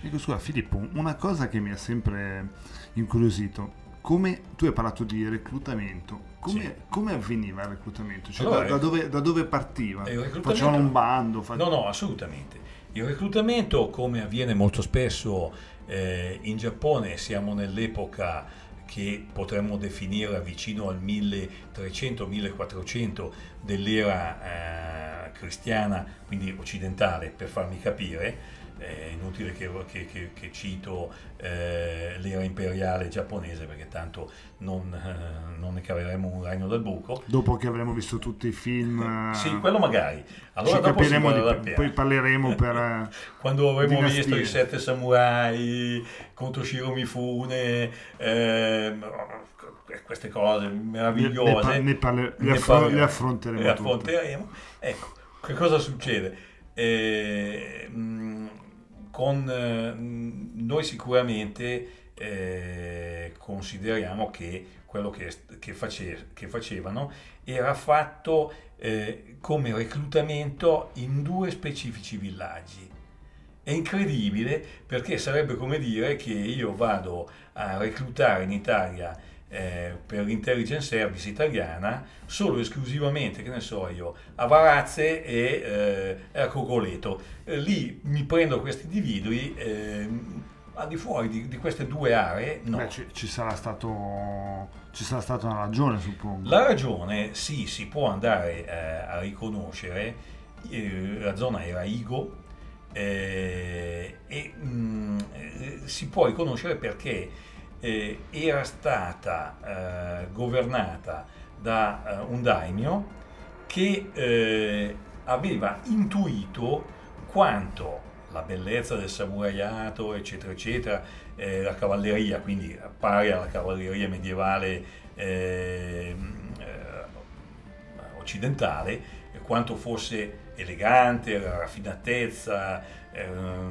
Dico scusa Filippo, una cosa che mi ha sempre incuriosito, come tu hai parlato di reclutamento, come, sì. come avveniva il reclutamento? Cioè allora, da, da, dove, da, dove, partiva? Facevano un bando? Fac... No, no, assolutamente. Il reclutamento, come avviene molto spesso eh, in Giappone, siamo nell'epoca che potremmo definire vicino al 1300-1400 dell'era eh, cristiana, quindi occidentale per farmi capire, è inutile che, che, che, che cito eh, l'era imperiale giapponese perché tanto non, eh, non, ne caveremo un ragno dal buco. Dopo che avremo visto tutti i film... sì, quello magari. Allora capiremo di, poi parleremo per... Eh, Quando avremo dinastie. visto i sette samurai contro Shiro Mifune, ehm, queste cose meravigliose. Ne, parle, ne, affron- le affronteremo. Le affronteremo. Ecco, che cosa succede? Eh, mh, con eh, noi sicuramente eh, consideriamo che quello che, che, face, che facevano era fatto eh, come reclutamento in due specifici villaggi. È incredibile perché sarebbe come dire che io vado a reclutare in Italia eh, per l'intelligence service italiana solo esclusivamente, che ne so io, a Varazze e eh, a Cogoleto. Eh, lì mi prendo questi individui ehm, al di fuori di, di, queste due aree no. Beh, ci, ci, sarà stato, ci, sarà stata una ragione, suppongo. La ragione, sì, si può andare eh, a riconoscere eh, la zona era Igo eh, e mh, mm, eh, si può riconoscere perché eh, era stata eh, governata da un daimyo che aveva intuito quanto la bellezza del samuraiato, eccetera, eccetera, eh, la cavalleria, quindi pari alla cavalleria medievale eh, occidentale, quanto fosse elegante, raffinatezza, eh,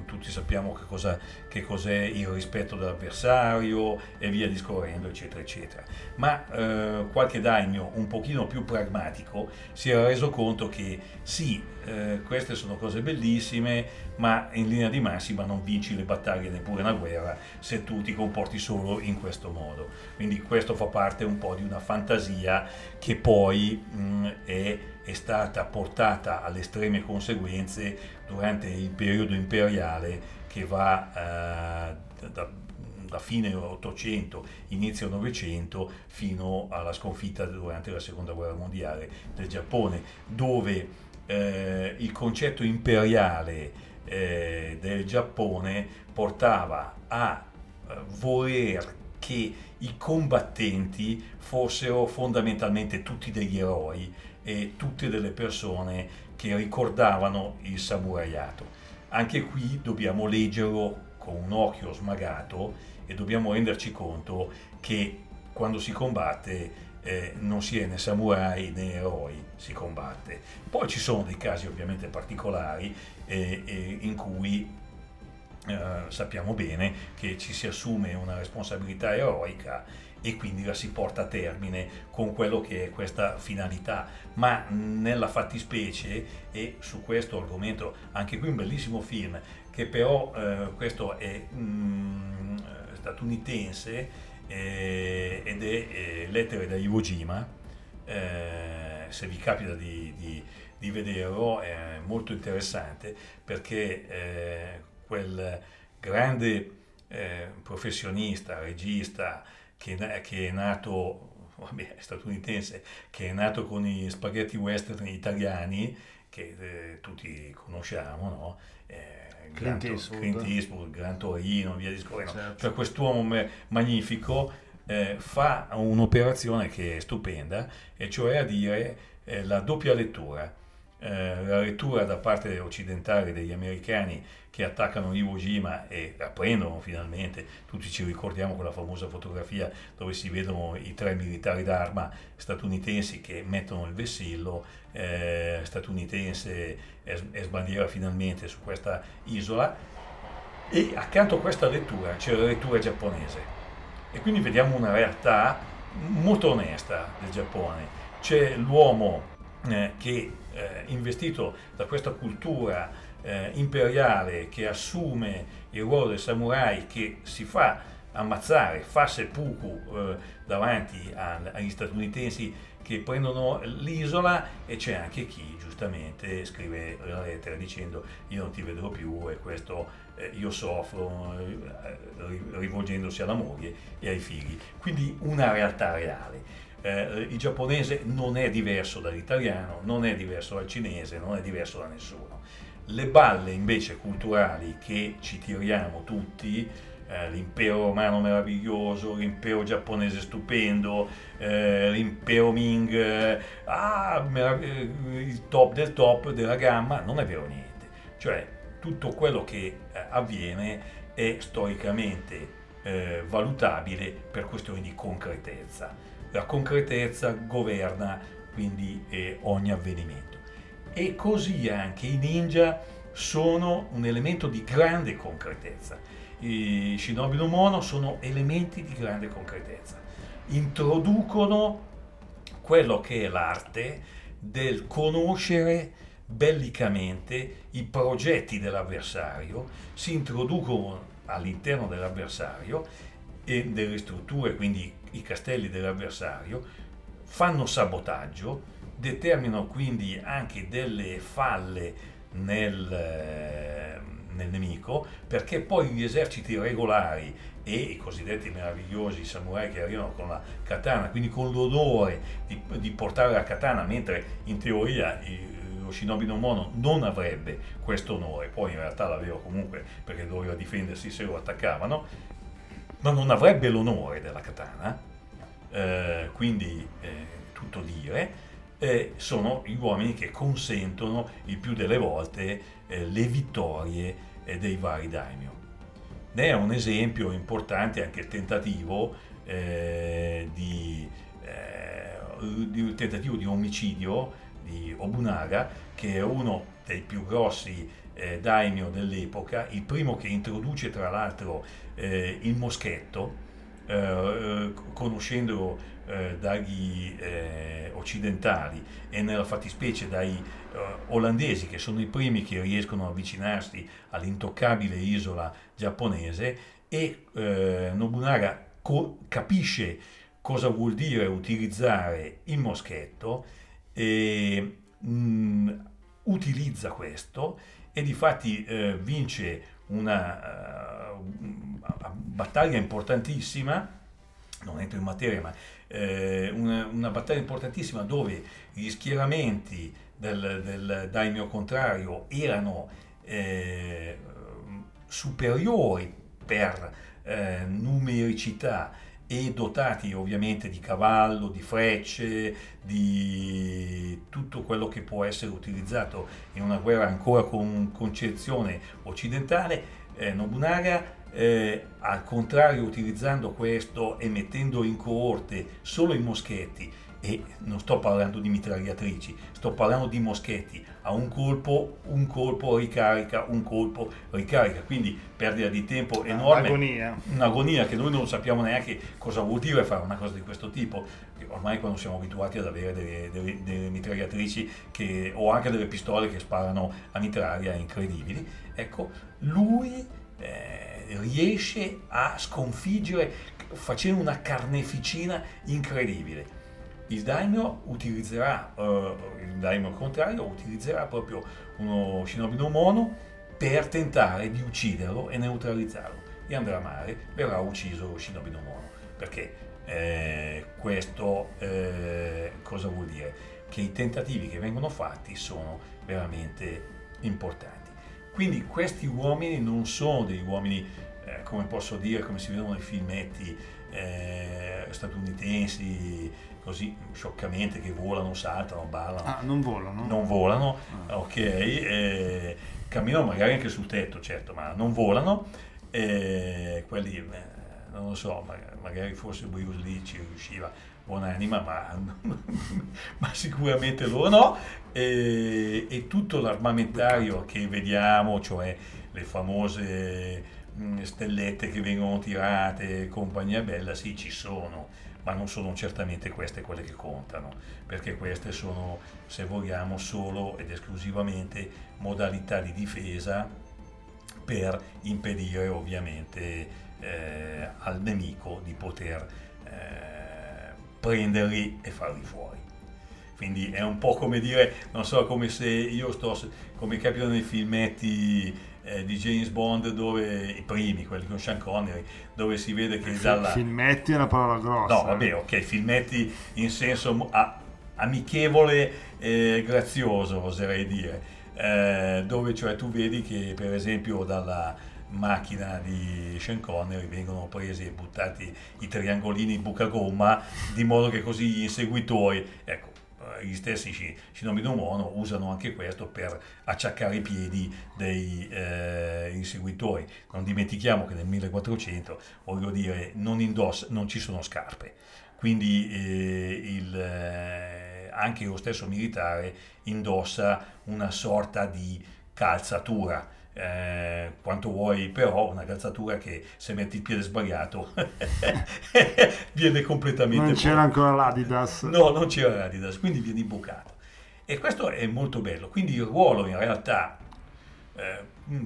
tutti sappiamo che, cosa, che, cos'è il rispetto dell'avversario e via discorrendo, eccetera, eccetera. Ma eh, qualche daimyo un pochino più pragmatico si era reso conto che sì, eh, queste sono cose bellissime, ma in linea di massima non vinci le battaglie neppure una guerra se tu ti comporti solo in questo modo. Quindi questo fa parte un po' di una fantasia che poi mh, è, è stata portata alle estreme conseguenze durante il periodo imperiale che va eh, da, da, fine 800, inizio 900 fino alla sconfitta durante la seconda guerra mondiale del Giappone, dove eh, il concetto imperiale eh, del Giappone portava a eh, voler che i combattenti fossero fondamentalmente tutti degli eroi e tutte delle persone che ricordavano il samuraiato. Anche qui dobbiamo leggerlo con un occhio smagato e dobbiamo renderci conto che quando si combatte eh, non si è né samurai né eroi, si combatte. Poi ci sono dei casi ovviamente particolari eh, eh, in cui eh, sappiamo bene che ci si assume una responsabilità eroica e quindi la si porta a termine con quello che è questa finalità. Ma nella fattispecie, e su questo argomento anche qui un bellissimo film, che però eh, questo è mm, statunitense eh, ed è eh, Lettere da Iwo Jima, eh, se vi capita di, di, di, vederlo è molto interessante perché eh, quel grande eh, professionista, regista, che, che è nato, vabbè, è statunitense, che è nato con i spaghetti western italiani, che eh, tutti conosciamo, no? Eh, Clint, Eastwood. Clint Eastwood, Gran Torino, via discorrendo. Certo. Cioè quest'uomo magnifico eh, fa un'operazione che è stupenda, e cioè a dire eh, la doppia lettura eh, la lettura da parte occidentale degli americani che attaccano Iwo Jima e la prendono finalmente, tutti ci ricordiamo quella famosa fotografia dove si vedono i tre militari d'arma statunitensi che mettono il vessillo eh, statunitense e, sbandiera finalmente su questa isola. E accanto a questa lettura c'è la lettura giapponese. E quindi vediamo una realtà molto onesta del Giappone. C'è l'uomo eh, che eh, investito da questa cultura eh, imperiale che assume il ruolo del samurai che si fa ammazzare, fa seppuku eh, davanti a, agli statunitensi che prendono l'isola e c'è anche chi giustamente scrive la lettera dicendo io non ti vedrò più e questo eh, io soffro eh, rivolgendosi alla moglie e ai figli. Quindi una realtà reale eh, il giapponese non è diverso dall'italiano, non è diverso dal cinese, non è diverso da nessuno. Le balle invece culturali che ci tiriamo tutti, eh, l'impero romano meraviglioso, l'impero giapponese stupendo, eh, l'impero Ming, eh, ah, eh, il top del top della gamma, non è vero niente. Cioè tutto quello che eh, avviene è storicamente valutabile per questioni di concretezza la concretezza governa quindi eh, ogni avvenimento. E così anche i ninja sono un elemento di grande concretezza. I shinobi no mono sono elementi di grande concretezza. Introducono quello che è l'arte del conoscere bellicamente i progetti dell'avversario, si introducono all'interno dell'avversario e delle strutture, quindi i castelli dell'avversario, fanno sabotaggio, determinano quindi anche delle falle nel, eh, nel nemico, perché poi gli eserciti regolari e i cosiddetti meravigliosi samurai che arrivano con la katana, quindi con l'odore di, di portare la katana, mentre in teoria lo shinobi no mono non avrebbe questo onore, poi in realtà l'aveva comunque perché doveva difendersi se lo attaccavano, ma non avrebbe l'onore della katana, eh, quindi eh, tutto dire, eh, sono gli uomini che consentono il più delle volte eh, le vittorie eh, dei vari daimyo. Ne è un esempio importante anche il tentativo eh, di, di, un tentativo di omicidio di Obunaga, che è uno dei più grossi daimyo dell'epoca, il primo che introduce tra l'altro eh, il moschetto, eh, eh conoscendolo eh, dagli eh, occidentali e nella fattispecie dai olandesi, che sono i primi che riescono ad avvicinarsi all'intoccabile isola giapponese, e Nobunaga co- capisce cosa vuol dire utilizzare il moschetto e mh, mm, utilizza questo e di fatti eh, vince una uh, battaglia importantissima, non entro in materia, ma eh, una, una, battaglia importantissima dove gli schieramenti del, del daimyo contrario erano eh, superiori per eh, numericità e dotati ovviamente di cavallo, di frecce, di tutto quello che può essere utilizzato in una guerra ancora con concezione occidentale, eh, Nobunaga eh, al contrario utilizzando questo e mettendo in coorte solo i moschetti e non sto parlando di mitragliatrici, sto parlando di moschetti, a un colpo, un colpo ricarica, un colpo ricarica, quindi perdita di tempo enorme, un'agonia. un'agonia che noi non sappiamo neanche cosa vuol dire fare una cosa di questo tipo, ormai quando siamo abituati ad avere delle, delle, delle mitragliatrici che, o anche delle pistole che sparano a mitraglia incredibili, ecco, lui eh, riesce a sconfiggere facendo una carneficina incredibile il daimyo utilizzerà, uh, il daimyo contrario utilizzerà proprio uno shinobi no mono per tentare di ucciderlo e neutralizzarlo e andrà a mare, verrà ucciso lo shinobi no mono perché eh, questo eh, cosa vuol dire? Che i tentativi che vengono fatti sono veramente importanti. Quindi questi uomini non sono degli uomini, eh, come posso dire, come si vedono nei filmetti eh, statunitensi, così scioccamente che volano, saltano, ballano. Ah, non volano? Non volano, ah. ok. Eh, camminano magari anche sul tetto, certo, ma non volano. Eh, quelli, eh, non lo so, magari forse Bruce Lee ci riusciva, buonanima, ma, ma sicuramente loro no. E, e tutto l'armamentario che vediamo, cioè le famose mm, stellette che vengono tirate, compagnia bella, sì, ci sono ma non sono certamente queste quelle che contano, perché queste sono, se vogliamo, solo ed esclusivamente modalità di difesa per impedire ovviamente eh, al nemico di poter eh, prenderli e farli fuori. Quindi è un po' come dire, non so, come se io sto, come capita nei filmetti eh, di James Bond dove i primi, quelli con Sean Connery, dove si vede che dalla... Filmetti è una parola grossa. No, vabbè, ok, filmetti in senso a, amichevole e grazioso, oserei dire, eh, dove cioè tu vedi che per esempio dalla macchina di Sean Connery vengono presi e buttati i triangolini buca gomma di modo che così gli inseguitori ecco gli stessi Shinobi no Mono usano anche questo per acciaccare i piedi dei eh, inseguitori. Non dimentichiamo che nel 1400, voglio dire, non, indossa, non ci sono scarpe, quindi eh, il, eh, anche lo stesso militare indossa una sorta di calzatura eh, quanto vuoi, però una calzatura che se metti il piede sbagliato viene completamente... Non c'era ancora l'Adidas. No, non c'era l'Adidas, quindi viene imbucato. E questo è molto bello. Quindi il ruolo in realtà, eh,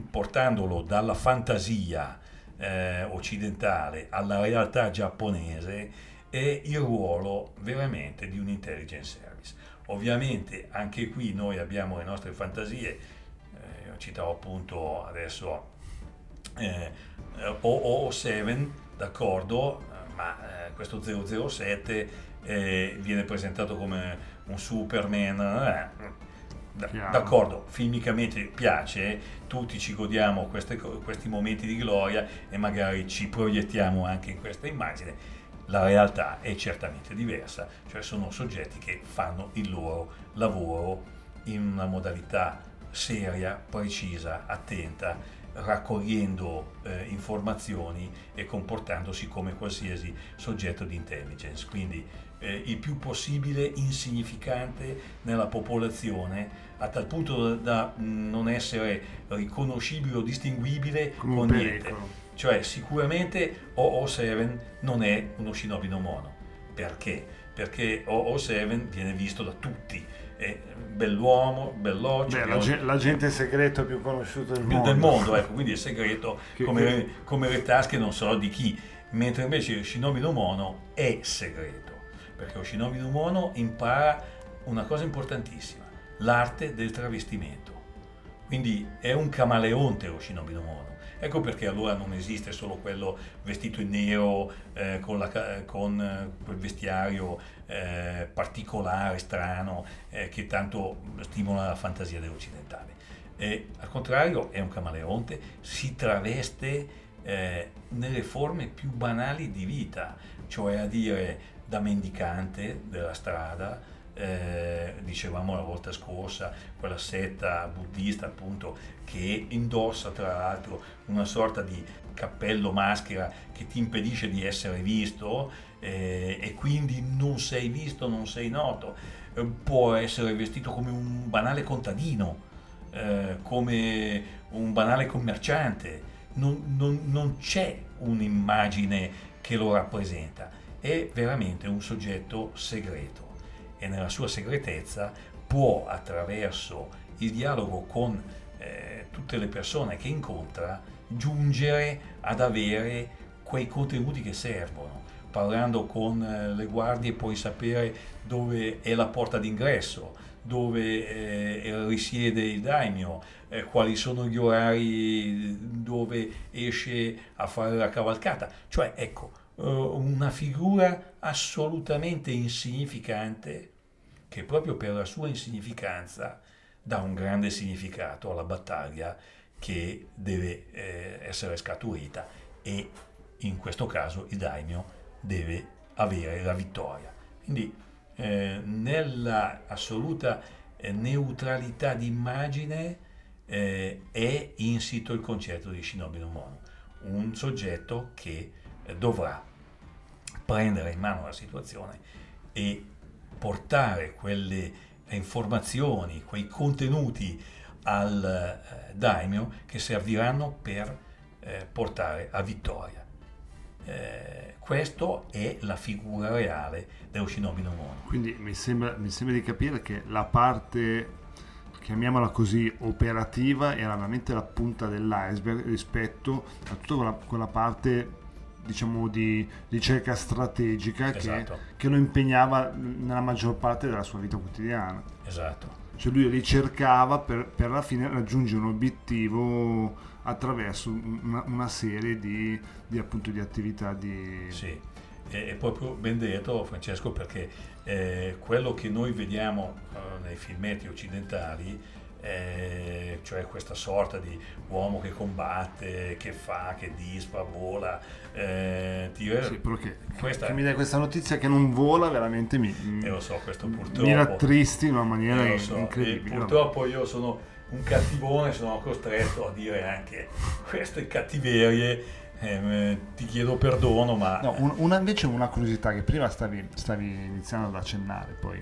portandolo dalla fantasia eh, occidentale alla realtà giapponese, è il ruolo veramente di un intelligence service. Ovviamente anche qui noi abbiamo le nostre fantasie, citavo appunto adesso eh, OO7, d'accordo, ma eh, questo 007 eh, viene presentato come un Superman, eh, d'accordo, filmicamente piace, tutti ci godiamo queste, questi momenti di gloria e magari ci proiettiamo anche in questa immagine. La realtà è certamente diversa, cioè sono soggetti che fanno il loro lavoro in una modalità seria, precisa, attenta, raccogliendo eh, informazioni e comportandosi come qualsiasi soggetto di intelligence. Quindi eh, il più possibile insignificante nella popolazione a tal punto da non essere riconoscibile o distinguibile Come con niente. Cioè sicuramente OO7 non è uno Shinobi no Mono. Perché? Perché OO7 viene visto da tutti. È bell'uomo, bell'occhio. Beh, l'agente segreto più conosciuto del mondo. Del mondo, ecco, quindi è segreto che, come, che... come le tasche non so di chi. Mentre invece Shinobi no Mono è segreto perché Oshinobi no Mono impara una cosa importantissima, l'arte del travestimento. Quindi è un camaleonte Oshinobi no Mono. Ecco perché allora non esiste solo quello vestito in nero eh, con, la, con eh, quel vestiario eh, particolare, strano, eh, che tanto stimola la fantasia dell'occidentale. E, al contrario è un camaleonte, si traveste eh, nelle forme più banali di vita, cioè a dire da mendicante della strada, eh, dicevamo la volta scorsa, quella setta buddista appunto che indossa tra l'altro una sorta di cappello maschera che ti impedisce di essere visto eh, e quindi non sei visto, non sei noto, eh, può essere vestito come un banale contadino, eh, come un banale commerciante, non, non, non c'è un'immagine che lo rappresenta. È veramente un soggetto segreto. E nella sua segretezza può attraverso il dialogo con eh, tutte le persone che incontra giungere ad avere quei contenuti che servono. Parlando con eh, le guardie puoi sapere dove è la porta d'ingresso, dove eh, risiede il daimyo, eh, quali sono gli orari dove esce a fare la cavalcata. Cioè, ecco, eh, una figura assolutamente insignificante che proprio per la sua insignificanza dà un grande significato alla battaglia che deve eh, essere scaturita e in questo caso il daimyo deve avere la vittoria. Quindi eh, nella assoluta eh, neutralità di immagine eh, è insito il concetto di Shinobi no Mono, un soggetto che eh, dovrà prendere in mano la situazione e portare quelle informazioni, quei contenuti al eh, daimyo che serviranno per portare a vittoria. Eh, questa è la figura reale dello Shinobi no Mono. Quindi mi sembra, mi sembra di capire che la parte chiamiamola così, operativa era veramente la punta dell'iceberg rispetto a tutta quella, quella parte diciamo di ricerca strategica esatto. che, che, lo impegnava nella maggior parte della sua vita quotidiana. Esatto. Cioè lui ricercava per, per alla fine raggiungere un obiettivo attraverso una, una serie di, di, appunto, di attività di... Sì, è, proprio ben detto Francesco perché eh, quello che noi vediamo eh, nei filmetti occidentali eh, cioè questa sorta di uomo che combatte, che fa, che dispa, vola. Eh, tira, sì, che, questa, che mi dai questa notizia che non vola veramente mi, eh, lo so, questo purtroppo, mi rattristi in una maniera eh, so, incredibile. purtroppo io sono un cattivone, sono costretto a dire anche queste cattiverie. Eh, ti chiedo perdono, ma... No, un, una, invece una curiosità che prima stavi, stavi iniziando ad accennare, poi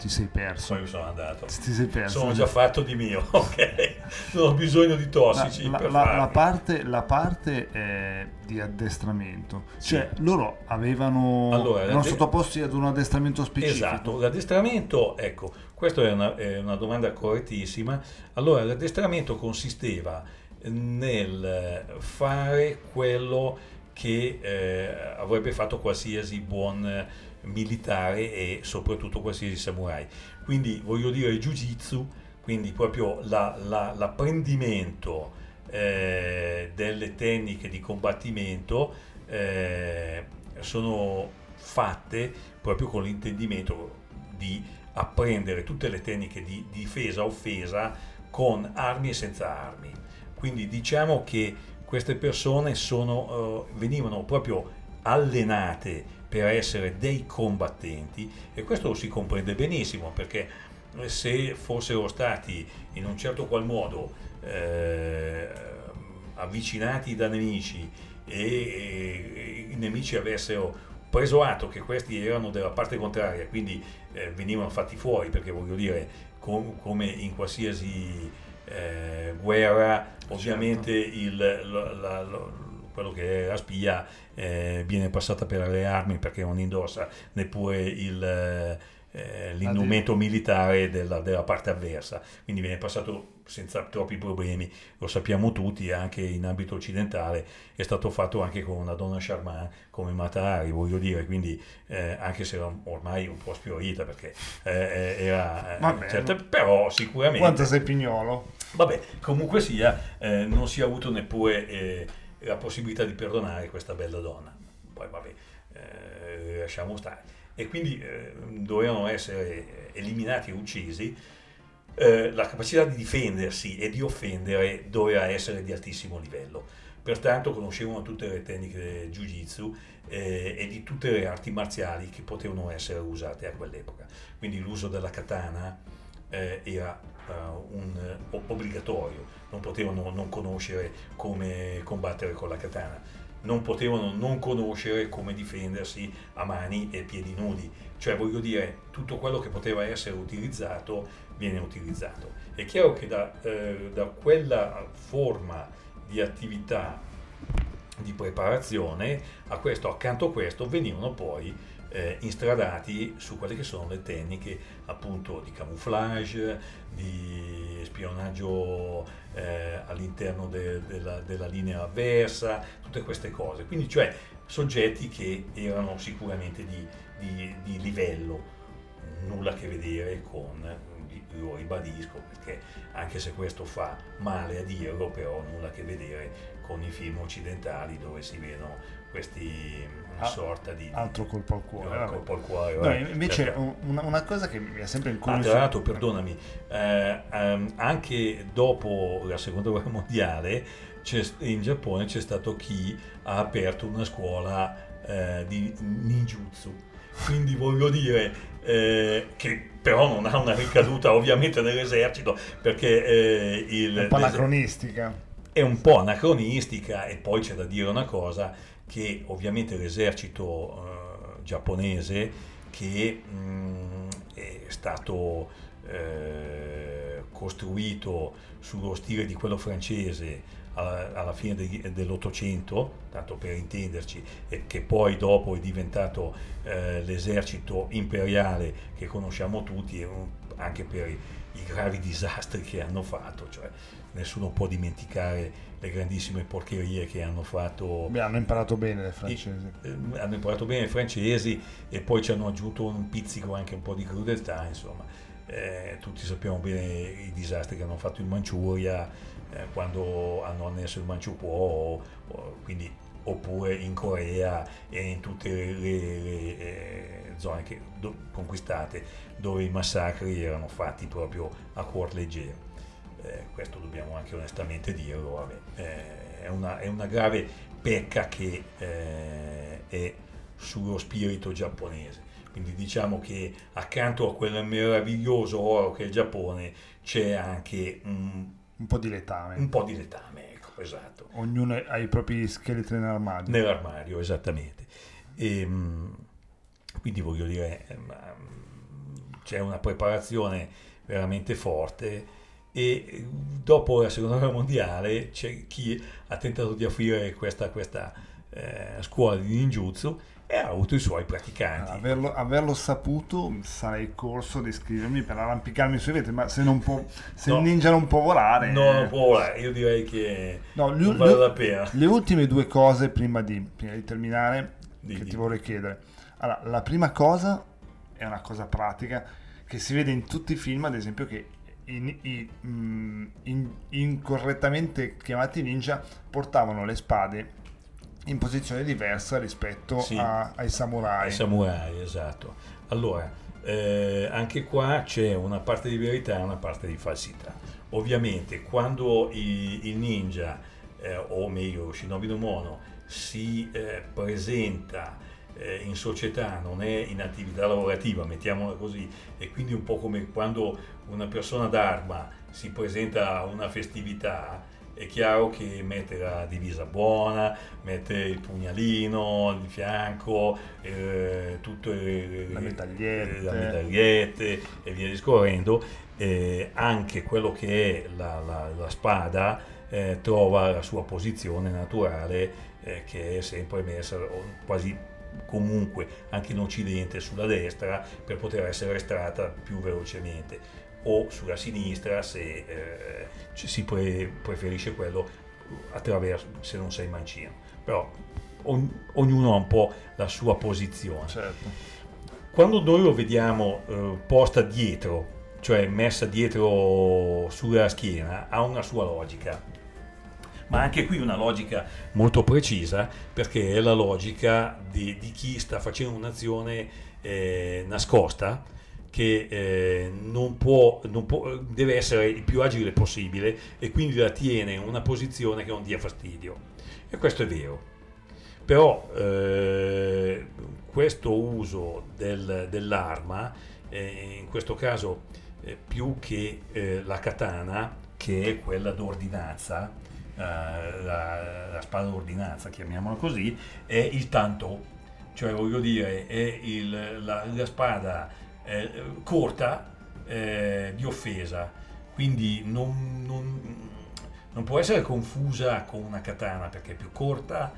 ti sei perso. Poi mi sono andato. Ti sei perso. Sono già fatto di mio, ok? Non ho bisogno di tossici. La, la, la parte, la parte eh, di addestramento, cioè sì. loro avevano, allora, erano sottoposti ad un addestramento specifico. Esatto, l'addestramento, ecco, questa è una, è una domanda correttissima. Allora, l'addestramento consisteva nel fare quello che eh, avrebbe fatto qualsiasi buon militare e soprattutto qualsiasi samurai. Quindi voglio dire jiu-jitsu, quindi proprio la, la, l'apprendimento eh, delle tecniche di combattimento eh, sono fatte proprio con l'intendimento di apprendere tutte le tecniche di difesa-offesa con armi e senza armi. Quindi diciamo che queste persone sono, uh, venivano proprio allenate per essere dei combattenti e questo si comprende benissimo perché se fossero stati in un certo qual modo eh, avvicinati da nemici e, e, i nemici avessero preso atto che questi erano della parte contraria, quindi eh, venivano fatti fuori, perché voglio dire, com- come in qualsiasi eh, guerra, ovviamente certo. il, la, la, la, quello che è la spia eh, viene passata per le armi perché non indossa neppure il eh, l'indumento militare della, della, parte avversa, quindi viene passato senza troppi problemi, lo sappiamo tutti, anche in ambito occidentale è stato fatto anche con una donna charmante come Matari, voglio dire, quindi eh, anche se era ormai un po' sfiorita perché eh, eh era... Eh, certo, però sicuramente... Quanto sei pignolo? Vabbè, comunque sia, eh, non si è avuto neppure la possibilità di perdonare questa bella donna. Poi vabbè, lasciamo stare e quindi eh, dovevano essere eliminati e uccisi, eh, la capacità di difendersi e di offendere doveva essere di altissimo livello. Pertanto conoscevano tutte le tecniche del jiu-jitsu eh, e di tutte le arti marziali che potevano essere usate a quell'epoca. Quindi l'uso della katana eh, era uh, un, uh, obbligatorio, non potevano non conoscere come combattere con la katana non potevano non conoscere come difendersi a mani e piedi nudi. Cioè, voglio dire, tutto quello che poteva essere utilizzato viene utilizzato. È chiaro che da, eh, da quella forma di attività di preparazione a questo, accanto a questo, venivano poi eh, instradati su quelle che sono le tecniche appunto di camouflage, di spionaggio eh, all'interno de, de la, della linea avversa, tutte queste cose. Quindi cioè soggetti che erano sicuramente di, di, di livello, nulla a che vedere con, lo ribadisco perché anche se questo fa male a dirlo, però nulla a che vedere con i film occidentali dove si vedono questi una ah, sorta di altro colpo al cuore, colpo al cuore no, invece certo. una, una, cosa che mi ha sempre incuriosito ah, tra l'altro perdonami. Eh, ehm, anche dopo la seconda guerra mondiale in Giappone c'è stato chi ha aperto una scuola eh, di ninjutsu. Quindi voglio dire eh, che però non ha una ricaduta ovviamente nell'esercito perché eh, il, un po' anacronistica. È un po' anacronistica e poi c'è da dire una cosa che ovviamente l'esercito eh, giapponese che mh, mm, è stato eh, costruito sullo stile di quello francese alla, fine de, dell'Ottocento, tanto per intenderci, e che poi dopo è diventato eh, l'esercito imperiale che conosciamo tutti, anche per i, i gravi disastri che hanno fatto, cioè nessuno può dimenticare le grandissime porcherie che hanno fatto. Beh, hanno imparato bene le francesi. E, eh, hanno imparato bene i francesi e poi ci hanno aggiunto un pizzico anche un po' di crudeltà, insomma. Eh, tutti sappiamo bene i disastri che hanno fatto in Manciuria eh, quando hanno annesso il Manciukuo, quindi oppure in Corea e in tutte le, le, le eh, zone che, do, conquistate dove i massacri erano fatti proprio a cuor leggero eh, questo dobbiamo anche onestamente dirlo, vabbè, eh, è, una, è, una, grave pecca che eh, è sullo spirito giapponese. Quindi diciamo che accanto a quel meraviglioso oro che è il Giappone c'è anche un, un po' di letame. Un po' di letame, ecco, esatto. Ognuno ha i propri scheletri nell'armadio. Nell'armadio, esattamente. E, ehm, quindi voglio dire, ehm, c'è una preparazione veramente forte e dopo la seconda guerra mondiale c'è chi ha tentato di offrire questa, questa eh, scuola di ninjutsu e ha avuto i suoi praticanti. Averlo, averlo, saputo sarei corso ad iscrivermi per arrampicarmi sui vetri, ma se, non può, se no, il ninja non può volare... No, non può volare, io direi che no, non vale la pena. Le ultime due cose prima di, prima di terminare di, che di. ti vorrei chiedere. Allora, la prima cosa è una cosa pratica che si vede in tutti i film, ad esempio, che in, in, mm, in, incorrettamente chiamati ninja portavano le spade in posizione diversa rispetto sì, a, ai samurai. Ai samurai, esatto. Allora, eh, anche qua c'è una parte di verità e una parte di falsità. Ovviamente quando il, il ninja, eh, o meglio Shinobi no Mono, si eh, presenta in società, non è in attività lavorativa, mettiamola così, e quindi un po' come quando una persona d'arma si presenta a una festività, è chiaro che mette la divisa buona, mette il pugnalino di fianco, eh, tutte le, le medagliette. le medagliette e via discorrendo, eh, anche quello che è la, la, la spada eh, trova la sua posizione naturale eh, che è sempre messa quasi comunque anche in Occidente sulla destra per poter essere estratta più velocemente. O sulla sinistra se eh, si pre- preferisce quello attraverso se non sei mancino però ogn- ognuno ha un po' la sua posizione. Certo. quando noi lo vediamo eh, posta dietro cioè messa dietro sulla schiena ha una sua logica ma anche qui una logica molto precisa perché è la logica di, di chi sta facendo un'azione eh, nascosta che eh, non può, non può, deve essere il più agile possibile e quindi la tiene in una posizione che non dia fastidio. E questo è vero. Però eh, questo uso del, dell'arma, eh, in questo caso eh, più che eh, la katana, che è quella d'ordinanza, la, la, spada d'ordinanza, chiamiamola così, è il tanto. Cioè voglio dire, è il, la, la spada eh, corta eh, di offesa, quindi non, non, non, può essere confusa con una katana perché è più corta,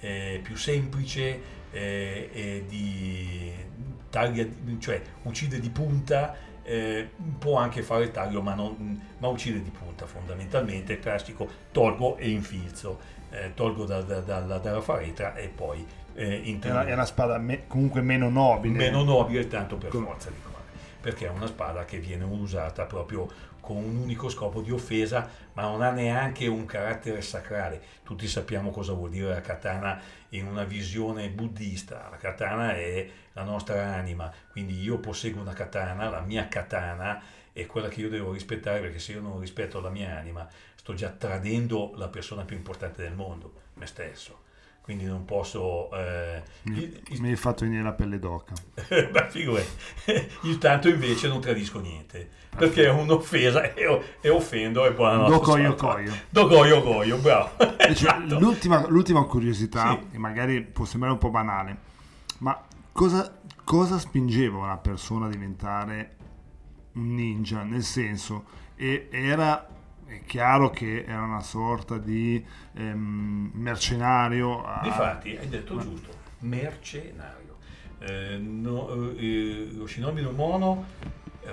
eh, più semplice, eh, di taglia, cioè uccide di punta, eh, può anche fare il taglio ma, non, ma uccide di punta fondamentalmente, classico tolgo e infilzo, eh, tolgo da, da, da, dalla faretra e poi eh, è, una, è una spada me, comunque meno nobile. Meno nobile tanto per Con... forza di cose, perché è una spada che viene usata proprio con un unico scopo di offesa, ma non ha neanche un carattere sacrale. Tutti sappiamo cosa vuol dire la katana in una visione buddista. La katana è la nostra anima, quindi io posseggo una katana, la mia katana è quella che io devo rispettare, perché se io non rispetto la mia anima, sto già tradendo la persona più importante del mondo, me stesso quindi non posso... Eh, mi, il, mi hai fatto venire la pelle d'oca. Beh, figurati. Il tanto invece non tradisco niente, perché è un'offesa e, e offendo e buonanotte. Do coio coio. Do coio coio, bravo. esatto. l'ultima, l'ultima, curiosità, sì. e magari può sembrare un po' banale, ma cosa, cosa spingeva una persona a diventare un ninja? Nel senso, era è chiaro che era una sorta di ehm, mercenario. A... Difatti, hai detto Ma... giusto, mercenario. Eh, no, eh, lo shinobi no mono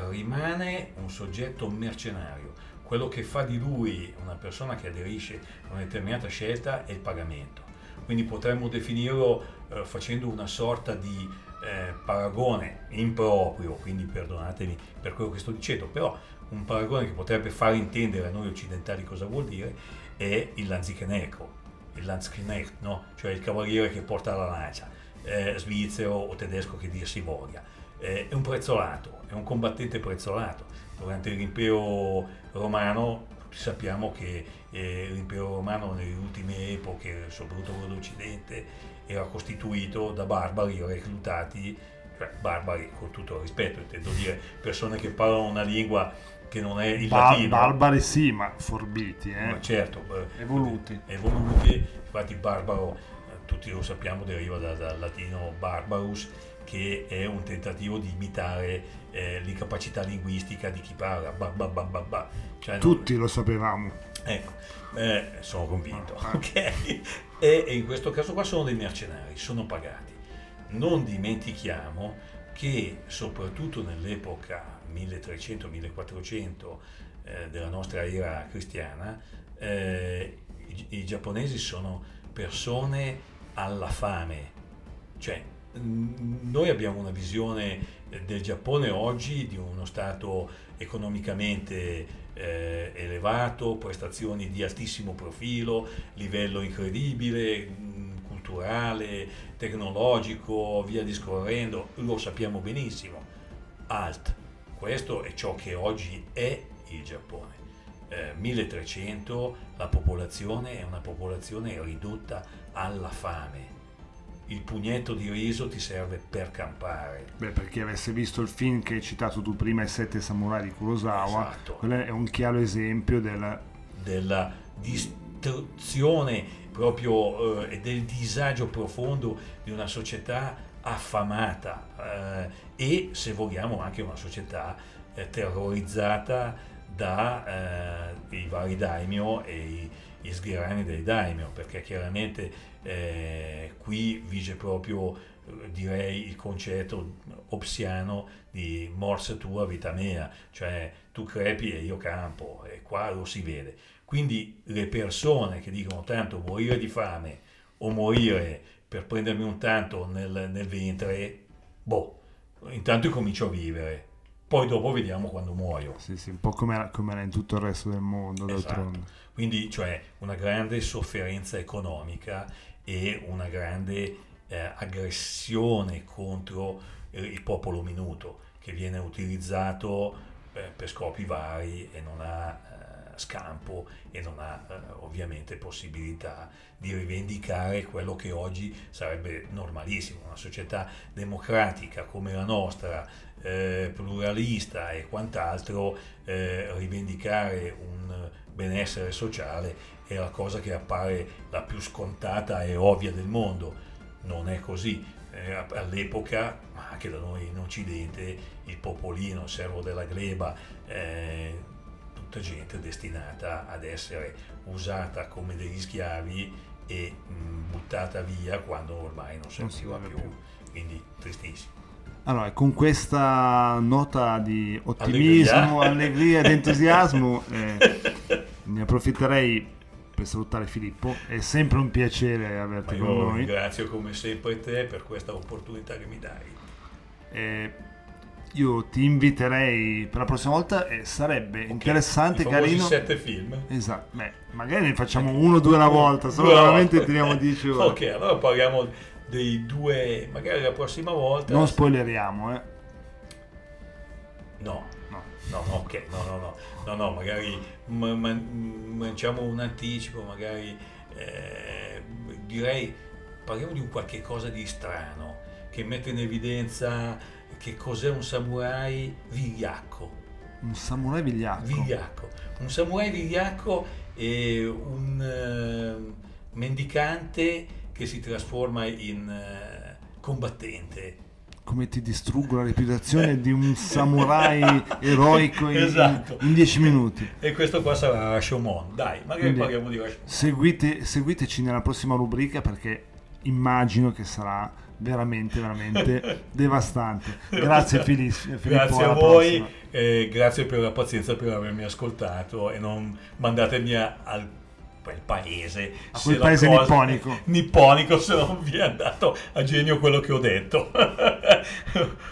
rimane un soggetto mercenario. Quello che fa di lui una persona che aderisce a una determinata scelta è il pagamento. Quindi potremmo definirlo eh, facendo una sorta di eh, paragone improprio, quindi perdonatemi per quello che sto dicendo, però un paragone che potrebbe far intendere a noi occidentali cosa vuol dire è il Lanzichenecro, il Lanzknecht, no? cioè il cavaliere che porta la lancia, eh, svizzero o tedesco che dir si voglia. Eh, è un prezzolato, è un combattente prezzolato. Durante l'impero romano sappiamo che eh, l'impero romano nelle ultime epoche, soprattutto quello d'Occidente, era costituito da barbari reclutati, cioè barbari con tutto il rispetto, intendo dire persone che parlano una lingua che non è il ba- latino. Barbari sì, ma forbiti, eh? Ma certo. Evoluti. Evoluti, infatti barbaro, eh, tutti lo sappiamo, deriva dal, dal latino barbarus, che è un tentativo di imitare eh, l'incapacità linguistica di chi parla. Ba, ba, ba, cioè, tutti non... lo sapevamo. Ecco, eh, sono convinto. Ah, ah. Ok? E, e in questo caso qua sono dei mercenari, sono pagati. Non dimentichiamo che soprattutto nell'epoca 1300-1400 eh, della nostra era cristiana, eh, i, i, giapponesi sono persone alla fame, cioè noi abbiamo una visione del Giappone oggi di uno stato economicamente eh, elevato, prestazioni di altissimo profilo, livello incredibile, culturale, tecnologico, via discorrendo, lo sappiamo benissimo. Alt, questo è ciò che oggi è il Giappone. Eh, 1300 la popolazione è una popolazione ridotta alla fame. Il pugnetto di riso ti serve per campare. Beh, per chi avesse visto il film che hai citato tu prima, I Sette Samurai di Kurosawa, Esatto. quello è un chiaro esempio del... della distruzione proprio eh, e del disagio profondo di una società affamata eh, e se vogliamo anche una società eh, terrorizzata dai vari daimyo e i, gli sgherani dei daimyo perché chiaramente eh, qui vige proprio eh, direi il concetto obsiano di morse tua vita mea. Cioè tu crepi e io campo e qua lo si vede. Quindi le persone che dicono tanto morire di fame o morire per prendermi un tanto nel, nel ventre, boh, intanto comincio a vivere, poi dopo vediamo quando muoio. Sì, sì, un po' come era, in tutto il resto del mondo. Esatto. Quindi, cioè, una grande sofferenza economica e una grande eh, aggressione contro eh, il popolo minuto che viene utilizzato eh, per scopi vari e non ha scampo e non ha eh, ovviamente possibilità di rivendicare quello che oggi sarebbe normalissimo, una società democratica come la nostra, eh, pluralista e quant'altro, eh, rivendicare un benessere sociale è la cosa che appare la più scontata e ovvia del mondo. Non è così. Eh, all'epoca, ma anche da noi in Occidente, il popolino, il servo della gleba, eh, tutta gente destinata ad essere usata come degli schiavi e mh, buttata via quando ormai non Non si serviva vuole più. più. Quindi tristissimo. Allora, con questa nota di ottimismo, allegria, ed entusiasmo, eh, ne approfitterei per salutare Filippo. È sempre un piacere Ma averti con io noi. ringrazio come sempre te per questa opportunità che mi dai. Eh, io ti inviterei per la prossima volta e sarebbe interessante, I carino. sette film. Esatto, beh, magari ne facciamo uno o due alla volta, solo Due veramente volta. teniamo 10 ore. Ok, allora parliamo dei due, magari la prossima volta. Non spoileriamo, eh. No, No. no, no, ok, no, no, no, no, no, magari ma- ma- mangiamo un anticipo, magari eh, direi parliamo di un qualche cosa di strano che mette in evidenza che cos'è un samurai vigliacco. Un samurai vigliacco. Vigliacco. Un samurai vigliacco è un eh, mendicante che si trasforma in eh, combattente. Come ti distruggo la reputazione di un samurai eroico in, Esatto. in 10 minuti. E questo qua sarà Rashomon. Dai, magari Quindi- parliamo di Rashomon. Seguite, seguiteci nella prossima rubrica perché immagino che sarà veramente, veramente devastante. Grazie Fili- Filippo. Grazie a voi, prossima. e grazie per la pazienza per avermi ascoltato e non mandatemi al quel paese, A quel paese cosa- nipponico. nipponico se non vi è andato a genio quello che ho detto.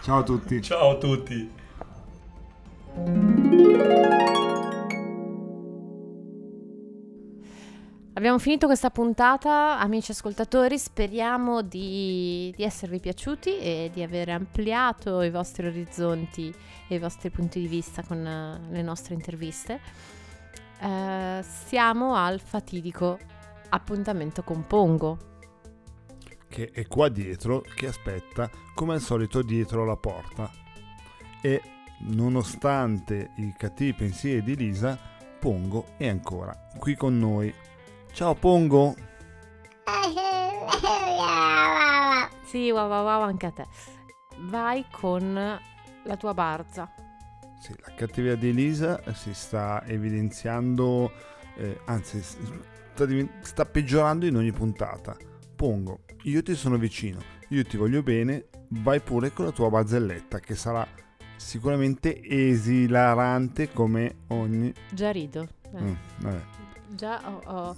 Ciao a tutti. Ciao a tutti. Abbiamo finito questa puntata, amici ascoltatori, speriamo di, di esservi piaciuti e di aver ampliato i vostri orizzonti e i vostri punti di vista con eh, le nostre interviste. Eh, siamo al fatidico appuntamento con Pongo. Che è qua dietro, che aspetta come al solito dietro la porta. E nonostante i cattivi pensieri di Lisa, Pongo è ancora qui con noi. Ciao Pongo! Sì, wow, wow, wow, anche a te. Vai con la tua barza. Sì, la cattiveria di Elisa si sta evidenziando, eh, anzi sta, sta peggiorando in ogni puntata. Pongo, io ti sono vicino, io ti voglio bene, vai pure con la tua barzelletta che sarà sicuramente esilarante come ogni... Già rido. eh. Mm, vabbè, Già ho, ho-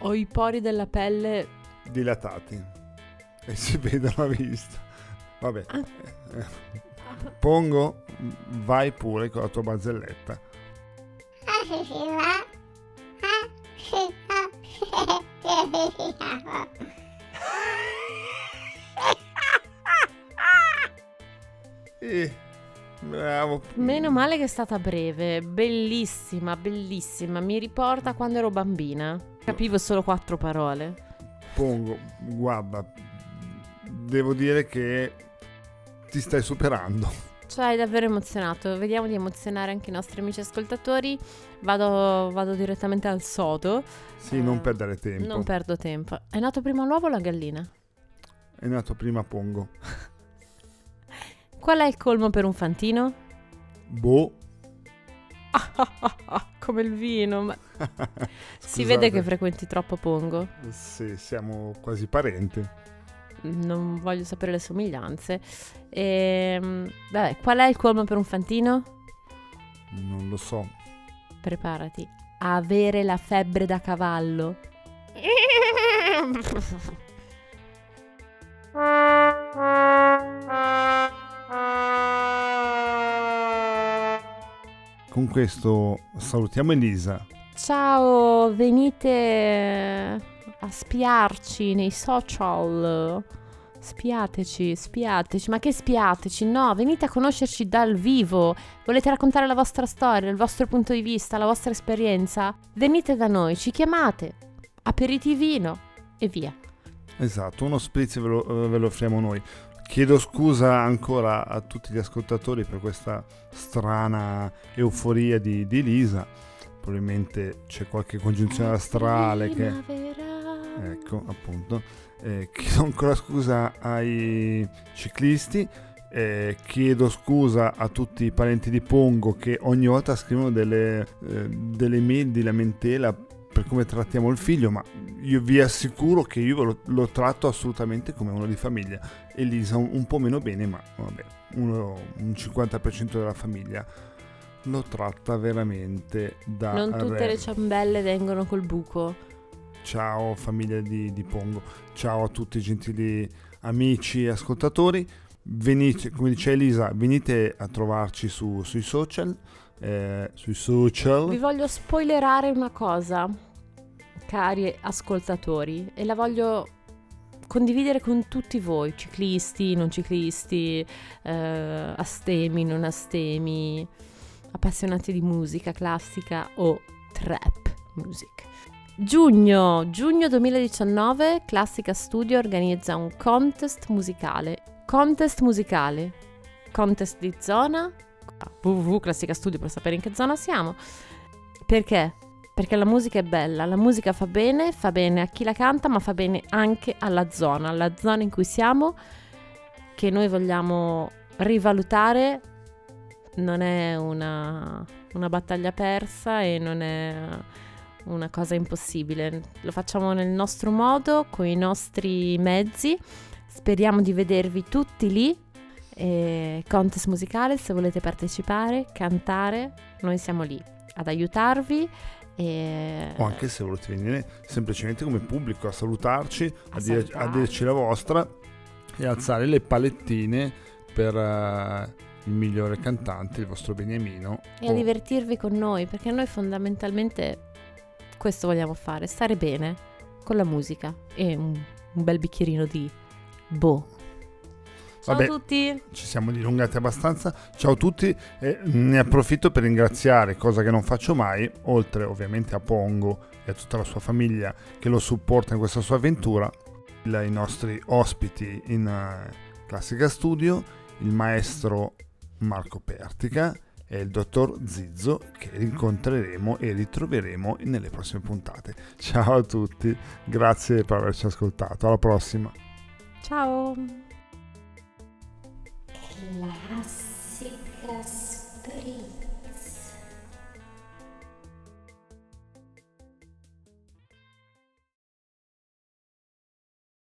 ho i pori della pelle dilatati e si vedono a vista. Vabbè. Ah. Pongo, vai pure con la tua barzelletta. Bravo. Meno male che è stata breve, bellissima, bellissima. Mi riporta quando ero bambina. Capivo solo quattro parole. Pongo, guarda, devo dire che ti stai superando. Cioè, hai davvero emozionato. Vediamo di emozionare anche i nostri amici ascoltatori. Vado, vado direttamente al sodo. Sì, non perdere tempo. Non perdo tempo. È nato prima l'uovo o la gallina? È nato prima Pongo. Qual è il colmo per un fantino? Boh. Come il vino. Ma... si vede che frequenti troppo Pongo. Sì, siamo quasi parenti. Non voglio sapere le somiglianze. Ehm, vabbè, qual è il colmo per un fantino? Non lo so. Preparati. Avere la febbre da cavallo. Con questo salutiamo Elisa. Ciao, venite a spiarci nei social. Spiateci, spiateci, ma che spiateci? No, venite a conoscerci dal vivo. Volete raccontare la vostra storia, il vostro punto di vista, la vostra esperienza? Venite da noi, ci chiamate, aperitivino e via. Esatto, uno spritz ve lo, eh, ve lo offriamo noi. Chiedo scusa ancora a tutti gli ascoltatori per questa strana euforia di, di Elisa. Probabilmente c'è qualche congiunzione astrale che... Ecco, appunto. Eh, chiedo ancora scusa ai ciclisti. eh, chiedo scusa a tutti i parenti di Pongo che ogni volta scrivono delle, eh, delle mail di lamentela per come trattiamo il figlio, ma io vi assicuro che io lo, lo tratto assolutamente come uno di famiglia. Elisa un, un po' meno bene, ma vabbè, uno- un 50% della famiglia lo tratta veramente da Non tutte re. le ciambelle vengono col buco. Ciao famiglia di, di Pongo, ciao a tutti i gentili amici e ascoltatori. Venite, come dice Elisa, venite a trovarci su- sui social. eh, sui social. Vi voglio spoilerare una cosa, cari ascoltatori, e la voglio condividere con tutti voi, ciclisti, non ciclisti, eh, astemi, non astemi, appassionati di musica classica o trap music. Giugno, giugno 2019, Classica Studio organizza un contest musicale. Contest musicale. Contest di zona. www Classica Studio per sapere in che zona siamo. Perché? Perché la musica è bella, la musica fa bene, fa bene a chi la canta, ma fa bene anche alla zona, alla zona in cui siamo, che noi vogliamo rivalutare. Non è una, una battaglia persa e non è una cosa impossibile. Lo facciamo nel nostro modo, con i nostri mezzi. Speriamo di vedervi tutti lì. E contest musicale, se volete partecipare, cantare, noi siamo lì ad aiutarvi. E... O anche se volete venire semplicemente come pubblico a salutarci, a, A dire- a dirci la vostra e alzare le palettine per eh, il migliore cantante, il vostro Beniamino. e a o- divertirvi con noi, perché noi fondamentalmente questo vogliamo fare, stare bene con la musica e un, un bel bicchierino di boh. Ciao Vabbè. a tutti! ci siamo dilungati abbastanza. Ciao a tutti, e ne approfitto per ringraziare, cosa che non faccio mai, oltre ovviamente a Pongo e a tutta la sua famiglia che lo supporta in questa sua avventura, i nostri ospiti in eh, Classica Studio, il maestro Marco Pertica e il dottor Zizzo che rincontreremo e ritroveremo nelle prossime puntate. Ciao a tutti, grazie per averci ascoltato, alla prossima. Ciao! Classic primas.